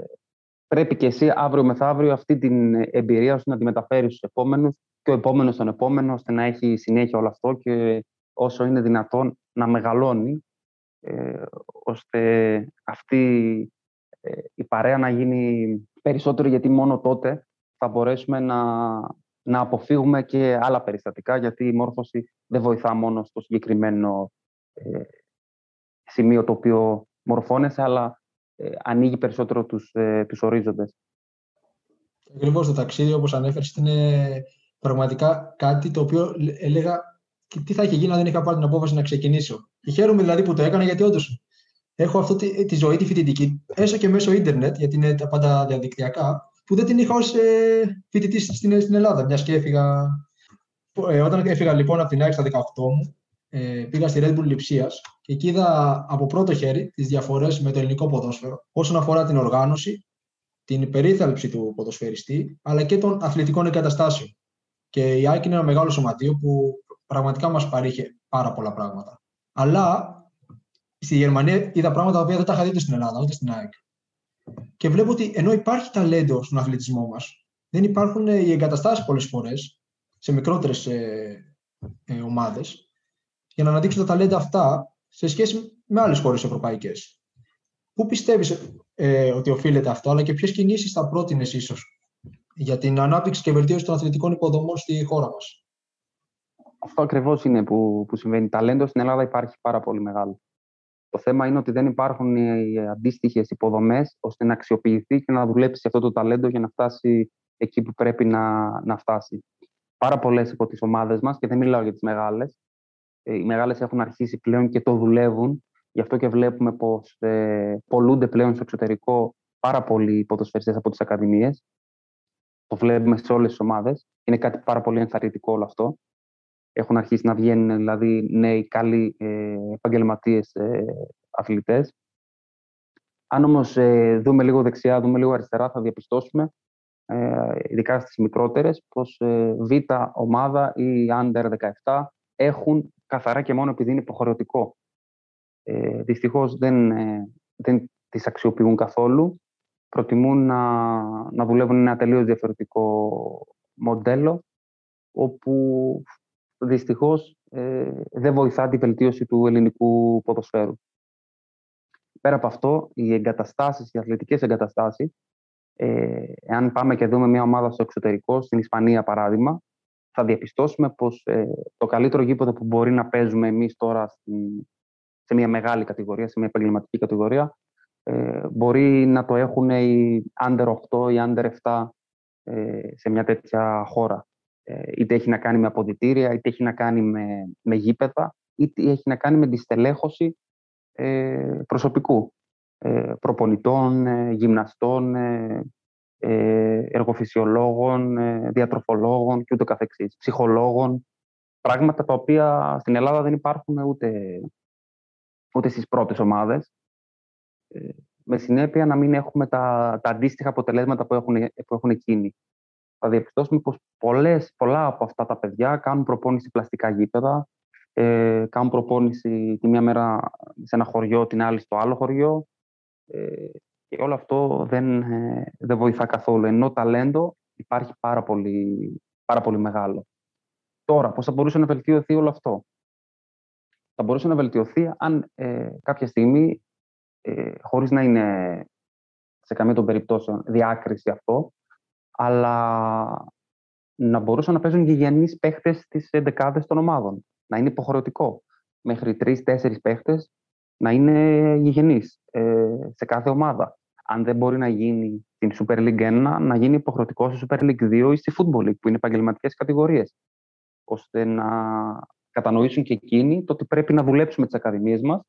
πρέπει και εσύ αύριο μεθαύριο αυτή την εμπειρία σου να τη μεταφέρεις στους επόμενους και ο επόμενος τον επόμενο ώστε να έχει συνέχεια όλο αυτό και όσο είναι δυνατόν να μεγαλώνει ε, ώστε αυτή ε, η παρέα να γίνει περισσότερο γιατί μόνο τότε θα μπορέσουμε να, να αποφύγουμε και άλλα περιστατικά γιατί η μόρφωση δεν βοηθά μόνο στο συγκεκριμένο ε, σημείο το οποίο μορφώνεσαι αλλά ε, ανοίγει περισσότερο τους, ε, τους ορίζοντες. Ακριβώς το ταξίδι, όπως ανέφερες, είναι πραγματικά κάτι το οποίο έλεγα και τι θα είχε γίνει αν δεν είχα πάρει την απόφαση να ξεκινήσω. Και χαίρομαι δηλαδή που το έκανα γιατί όντως έχω αυτή τη, τη ζωή τη φοιτητική, έστω και μέσω ίντερνετ, γιατί είναι τα πάντα διαδικτυακά, που δεν την είχα ως ε, φοιτητή στην, στην Ελλάδα. Μιας και έφυγα. Ε, όταν έφυγα λοιπόν από την ΑΕΚ στα 18 μου, ε, πήγα στη Red Bull Λιψία και εκεί είδα από πρώτο χέρι τις διαφορές με το ελληνικό ποδόσφαιρο όσον αφορά την οργάνωση, την περίθαλψη του ποδοσφαιριστή, αλλά και των αθλητικών εγκαταστάσεων. Και η ΑΕΚ είναι ένα μεγάλο σωματείο που πραγματικά μας παρήχε πάρα πολλά πράγματα. Αλλά στη Γερμανία είδα πράγματα που δεν τα είχα δει ούτε στην Ελλάδα, ούτε στην ΑΕΚ. Και βλέπω ότι ενώ υπάρχει ταλέντο στον αθλητισμό μας, δεν υπάρχουν ε, οι εγκαταστάσεις πολλές φορές σε μικρότερες ε, ε, ομάδες για να αναδείξουν τα ταλέντα αυτά σε σχέση με άλλες χώρες ευρωπαϊκές. Πού πιστεύεις ε, ότι οφείλεται αυτό, αλλά και ποιες κινήσεις θα πρότεινες ίσως για την ανάπτυξη και βελτίωση των αθλητικών υποδομών στη χώρα μας; Αυτό ακριβώς είναι που, που συμβαίνει. Ταλέντο στην Ελλάδα υπάρχει πάρα πολύ μεγάλο. Το θέμα είναι ότι δεν υπάρχουν οι αντίστοιχες υποδομές ώστε να αξιοποιηθεί και να δουλέψει αυτό το ταλέντο για να φτάσει εκεί που πρέπει να, να φτάσει. Πάρα πολλές από τις ομάδες μας, και δεν μιλάω για τις μεγάλες, ε, οι μεγάλες έχουν αρχίσει πλέον και το δουλεύουν. Γι' αυτό και βλέπουμε πως ε, πολλούνται πλέον στο εξωτερικό πάρα πολλοί ποδοσφαιριστές από τις ακαδημίες. Το βλέπουμε σε όλες τις ομάδες. Είναι κάτι πάρα πολύ ενθαρρυντικό όλο αυτό έχουν αρχίσει να βγαίνουν δηλαδή νέοι καλοί ε, επαγγελματίες ε, αθλητές. Αν όμως ε, δούμε λίγο δεξιά, δούμε λίγο αριστερά, θα διαπιστώσουμε, ε, ειδικά στις μικρότερες, πως ε, β' ομάδα ή under 17 έχουν καθαρά και μόνο επειδή είναι υποχρεωτικό. Ε, δυστυχώς δεν, ε, δεν τις αξιοποιούν καθόλου. Προτιμούν να, να δουλεύουν ένα τελείως διαφορετικό μοντέλο, όπου δυστυχώς ε, δεν βοηθά την βελτίωση του ελληνικού ποδοσφαίρου. Πέρα από αυτό, οι εγκαταστάσεις, οι αθλητικές εγκαταστάσεις Ε, εάν πάμε και δούμε μια ομάδα στο εξωτερικό, στην Ισπανία παράδειγμα, θα διαπιστώσουμε πως ε, το καλύτερο γήπεδο που μπορεί να παίζουμε εμείς τώρα στην, σε μια μεγάλη κατηγορία, σε μια επαγγελματική κατηγορία, ε, μπορεί να το έχουν οι under 8 ή under 7 ε, σε μια τέτοια χώρα. Ε, είτε έχει να κάνει με αποδητήρια, είτε έχει να κάνει με, με γήπεδα, είτε έχει να κάνει με τη στελέχωση ε, προσωπικού. Ε, προπονητών, ε, γυμναστών, ε, εργοφυσιολόγων, διατροφολόγων και ούτω καθεξής, ψυχολόγων, πράγματα τα οποία στην Ελλάδα δεν υπάρχουν ούτε, ούτε στις πρώτες ομάδες, με συνέπεια να μην έχουμε τα, τα αντίστοιχα αποτελέσματα που έχουν, που έχουν εκείνοι. Θα διαπιστώσουμε πως πολλές, πολλά από αυτά τα παιδιά κάνουν προπόνηση πλαστικά γήπεδα, ε, κάνουν προπόνηση τη μία μέρα σε ένα χωριό, την άλλη στο άλλο χωριό, ε, και όλο αυτό δεν, ε, δεν βοηθά καθόλου. Ενώ ταλέντο υπάρχει πάρα πολύ, πάρα πολύ μεγάλο. Τώρα, πώς θα μπορούσε να βελτιωθεί όλο αυτό; Θα μπορούσε να βελτιωθεί αν ε, κάποια στιγμή, ε, χωρίς να είναι σε καμία των περιπτώσεων διάκριση αυτό, αλλά να μπορούσαν να παίζουν γηγενείς παίχτες στις δεκάδες των ομάδων. Να είναι υποχρεωτικό. Μέχρι τρει-τέσσερι παίχτες να είναι γηγενεί ε, σε κάθε ομάδα. Αν δεν μπορεί να γίνει στην Super League 1, να γίνει υποχρεωτικό στη Super League 2 ή στη Football League, που είναι επαγγελματικές κατηγορίες. ώστε να κατανοήσουν και εκείνοι το ότι πρέπει να δουλέψουμε τις ακαδημίες μας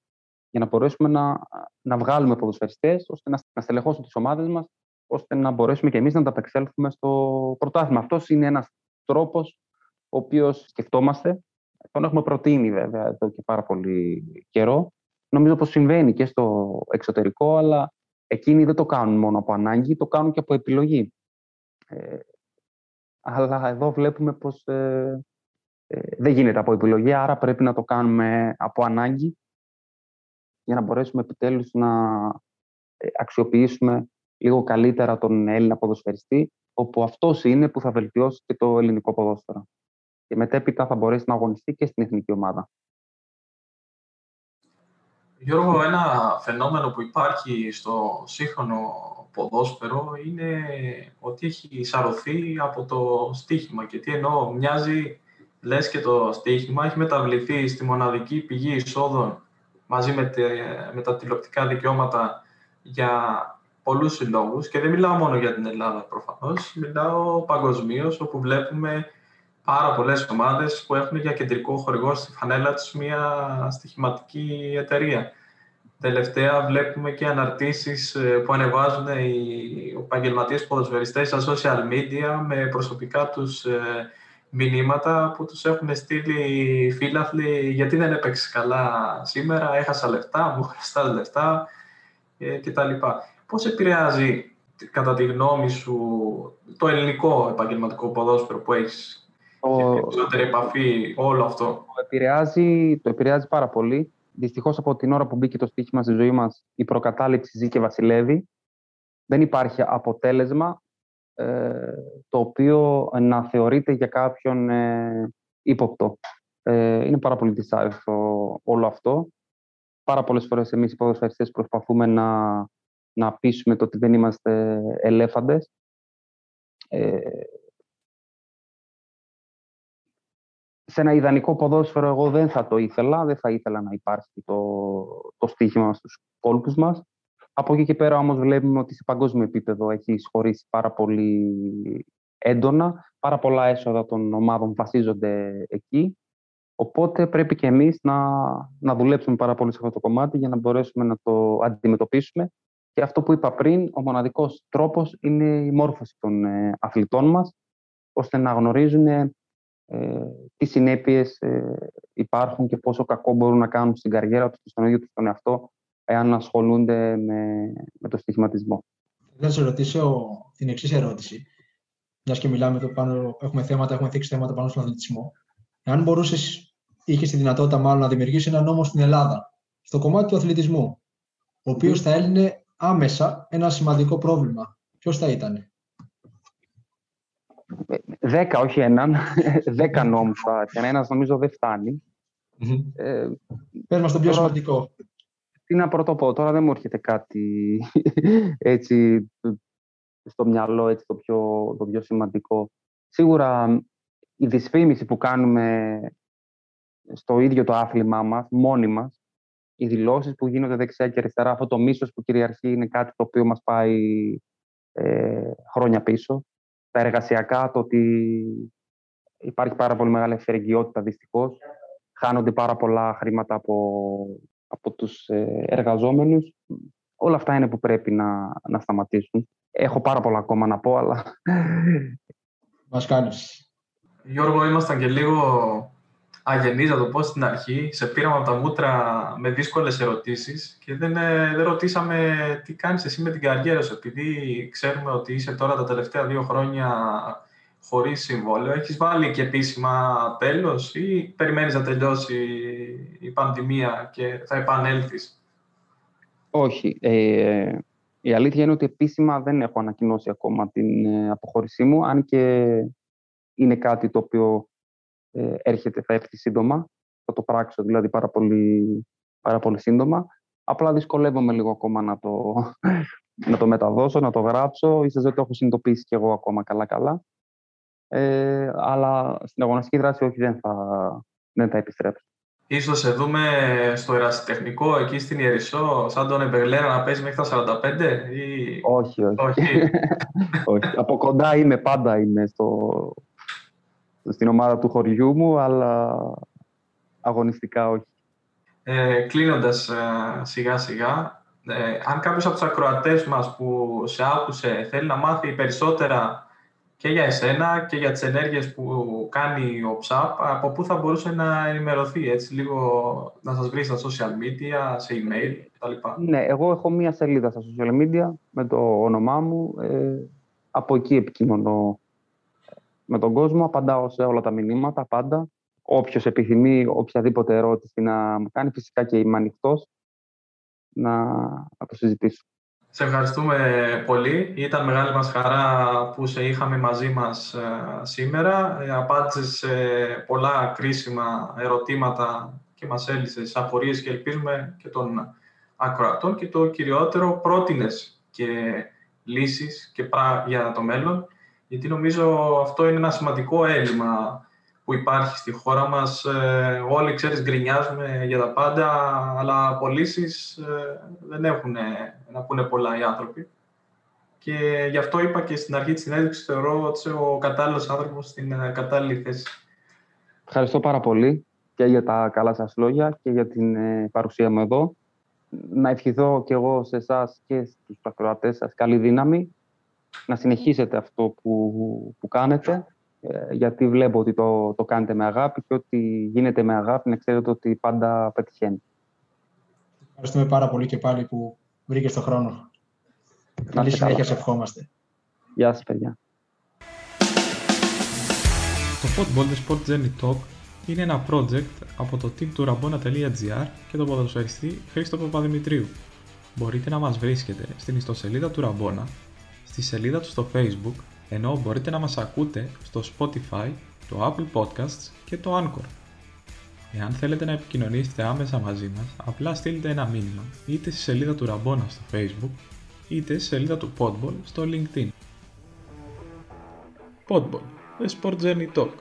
για να μπορέσουμε να, να βγάλουμε ποδοσφαιριστές, ώστε να, να στελεχώσουν τις ομάδες μας, ώστε να μπορέσουμε και εμείς να ανταπεξέλθουμε στο πρωτάθλημα. Αυτός είναι ένας τρόπος ο οποίος σκεφτόμαστε. Τον έχουμε προτείνει βέβαια εδώ και πάρα πολύ καιρό νομίζω πως συμβαίνει και στο εξωτερικό, αλλά εκείνοι δεν το κάνουν μόνο από ανάγκη, το κάνουν και από επιλογή. Ε, αλλά εδώ βλέπουμε πως ε, ε, δεν γίνεται από επιλογή, άρα πρέπει να το κάνουμε από ανάγκη για να μπορέσουμε επιτέλους να ε, αξιοποιήσουμε λίγο καλύτερα τον Έλληνα ποδοσφαιριστή, όπου αυτός είναι που θα βελτιώσει και το ελληνικό ποδόσφαιρο. Και μετέπειτα θα μπορέσει να αγωνιστεί και στην εθνική ομάδα. Γιώργο, ένα φαινόμενο που υπάρχει στο σύγχρονο ποδόσφαιρο είναι ότι έχει σαρωθεί από το στοίχημα. Και τι εννοώ, μοιάζει, λες και το στοίχημα έχει μεταβληθεί στη μοναδική πηγή εισόδων μαζί με, με τα τηλεοπτικά δικαιώματα για πολλούς συλλόγους. Και δεν μιλάω μόνο για την Ελλάδα προφανώς, μιλάω παγκοσμίως όπου βλέπουμε πάρα πολλές ομάδες που έχουν για κεντρικό χορηγό στη φανέλα τους μια στοιχηματική εταιρεία. Τελευταία βλέπουμε και αναρτήσεις ε, που ανεβάζουν οι επαγγελματίες ποδοσφαιριστές στα social media με προσωπικά τους ε, μηνύματα που τους έχουν στείλει φίλαθλοι γιατί δεν έπαιξες καλά σήμερα, έχασα λεφτά, μου χρωστάς λεφτά ε, κτλ. Πώς επηρεάζει κατά τη γνώμη σου το ελληνικό επαγγελματικό ποδόσφαιρο που έχεις ο... και περισσότερη επαφή, όλο αυτό; Το επηρεάζει, το επηρεάζει πάρα πολύ. Δυστυχώς από την ώρα που μπήκε το στοίχημα στη ζωή μας, η προκατάληψη ζει και βασιλεύει. Δεν υπάρχει αποτέλεσμα ε, το οποίο να θεωρείται για κάποιον ε, ύποπτο. Ε, είναι πάρα πολύ δυσάρεστο όλο αυτό. Πάρα πολλές φορές εμείς οι ποδοσφαιριστές προσπαθούμε να, να πείσουμε το ότι δεν είμαστε ελέφαντες. Ε, σε ένα ιδανικό ποδόσφαιρο εγώ δεν θα το ήθελα, δεν θα ήθελα να υπάρχει το, το στοίχημα στους κόλπους μας. Από εκεί και πέρα όμως βλέπουμε ότι σε παγκόσμιο επίπεδο έχει εισχωρήσει πάρα πολύ έντονα, πάρα πολλά έσοδα των ομάδων βασίζονται εκεί. Οπότε πρέπει και εμείς να, να δουλέψουμε πάρα πολύ σε αυτό το κομμάτι για να μπορέσουμε να το αντιμετωπίσουμε. Και αυτό που είπα πριν, ο μοναδικός τρόπος είναι η μόρφωση των ε, αθλητών μας, ώστε να γνωρίζουν ε, τι συνέπειες ε, υπάρχουν και πόσο κακό μπορούν να κάνουν στην καριέρα τους και στον ίδιο τους τον εαυτό εάν ασχολούνται με, με το στοιχηματισμό. Θα σα ρωτήσω την εξής ερώτηση. Μιας και μιλάμε εδώ πάνω, έχουμε θέματα, έχουμε θίξει θέματα πάνω στον αθλητισμό. Εάν μπορούσες, είχες τη δυνατότητα μάλλον να δημιουργήσεις ένα νόμο στην Ελλάδα, στο κομμάτι του αθλητισμού, ο οποίος θα έλυνε άμεσα ένα σημαντικό πρόβλημα, ποιος θα ήταν. Δέκα, όχι έναν. Δέκα νόμους θα Ένας νομίζω δεν φτάνει. Ε, Πες μας το πιο σημαντικό. Τι να πρωτοπώ, τώρα δεν μου έρχεται κάτι έτσι στο μυαλό έτσι, το, πιο, το πιο σημαντικό. Σίγουρα η δυσφήμιση που κάνουμε στο ίδιο το άθλημά μας, μόνοι μας, οι δηλώσεις που γίνονται δεξιά και αριστερά, αυτό το μίσος που κυριαρχεί είναι κάτι το οποίο μας πάει ε, χρόνια πίσω. Τα εργασιακά, το ότι υπάρχει πάρα πολύ μεγάλη ευθερεγγιότητα δυστυχώς. Χάνονται πάρα πολλά χρήματα από, από τους ε, εργαζόμενους. Όλα αυτά είναι που πρέπει να, να σταματήσουν. Έχω πάρα πολλά ακόμα να πω, αλλά... Μας κάνεις. Γιώργο, ήμασταν και λίγο αγενείς, να το πω στην αρχή. Σε πήραμε από τα μούτρα με δύσκολες ερωτήσεις και δεν, ε, δεν ρωτήσαμε τι κάνεις εσύ με την καριέρα σου, επειδή ξέρουμε ότι είσαι τώρα τα τελευταία δύο χρόνια χωρίς συμβόλαιο. Έχεις βάλει και επίσημα τέλος ή περιμένεις να τελειώσει η πανδημία και θα επανέλθεις; Όχι. Ε, η αλήθεια είναι ότι επίσημα δεν έχω ανακοινώσει ακόμα την ε, αποχώρησή μου, αν και είναι κάτι το οποίο ε, έρχεται, θα έρθει σύντομα. Θα το πράξω δηλαδή πάρα πολύ, πάρα πολύ σύντομα. Απλά δυσκολεύομαι λίγο ακόμα να το, να το μεταδώσω, να το γράψω. Ίσως δεν το έχω συνειδητοποιήσει κι εγώ ακόμα καλά-καλά. Ε, αλλά στην αγωνιστική δράση όχι, δεν θα, δεν θα επιστρέψω. Ίσως σε δούμε στο ερασιτεχνικό εκεί στην Ιερισσό, σαν τον Εμπεγλέρα να παίζει μέχρι τα 45 ή... Όχι, όχι. όχι. όχι. Από κοντά είμαι, πάντα είμαι στο, στην ομάδα του χωριού μου, αλλά αγωνιστικά όχι. Ε, κλείνοντας ε, σιγά σιγά, ε, αν κάποιος από τους ακροατές μας που σε άκουσε θέλει να μάθει περισσότερα και για εσένα και για τις ενέργειες που κάνει ο ΨΑΠ, από πού θα μπορούσε να ενημερωθεί, έτσι, λίγο να σας βρει στα social media, σε email κτλ. Ναι, εγώ έχω μία σελίδα στα social media με το όνομά μου. Ε, από εκεί επικοινωνώ με τον κόσμο, απαντάω σε όλα τα μηνύματα, πάντα. Όποιος επιθυμεί οποιαδήποτε ερώτηση να μου κάνει, φυσικά και είμαι ανοιχτός να, να το συζητήσω. Σε ευχαριστούμε πολύ. Ήταν μεγάλη μας χαρά που σε είχαμε μαζί μας ε, σήμερα. Ε, απάντησες σε πολλά κρίσιμα ερωτήματα και μας έλυσες απορίες και ελπίζουμε και των ακροατών και το κυριότερο πρότεινες και λύσεις και για το μέλλον γιατί νομίζω αυτό είναι ένα σημαντικό έλλειμμα που υπάρχει στη χώρα μας. Ε, όλοι, ξέρεις, γκρινιάζουμε για τα πάντα, αλλά πωλήσει ε, δεν έχουν να πούνε πολλά οι άνθρωποι. Και γι' αυτό είπα και στην αρχή της συνέντευξης, θεωρώ ότι είσαι ο κατάλληλος άνθρωπος στην ε, κατάλληλη θέση. Ευχαριστώ πάρα πολύ και για τα καλά σας λόγια και για την παρουσία μου εδώ. Να ευχηθώ και εγώ σε εσάς και στους ακροατές σας καλή δύναμη να συνεχίσετε αυτό που, που κάνετε, ε, γιατί βλέπω ότι το, το κάνετε με αγάπη και ότι γίνεται με αγάπη, να ξέρετε ότι πάντα πετυχαίνει. Ευχαριστούμε πάρα πολύ και πάλι που βρήκες το χρόνο. Καλή συνέχεια, σε ευχόμαστε. Γεια σας, παιδιά. Το Football The Sport Journey Talk είναι ένα project από το team του rabona.gr και τον ποδοσφαιριστή Χρήστο Παπαδημητρίου. Μπορείτε να μας βρίσκετε στην ιστοσελίδα του Ραμπόνα στη σελίδα του στο Facebook, ενώ μπορείτε να μας ακούτε στο Spotify, το Apple Podcasts και το Anchor. Εάν θέλετε να επικοινωνήσετε άμεσα μαζί μας, απλά στείλτε ένα μήνυμα είτε στη σελίδα του Ραμπόνα στο Facebook, είτε στη σελίδα του Podball στο LinkedIn. Podball, The Sport Journey Talk.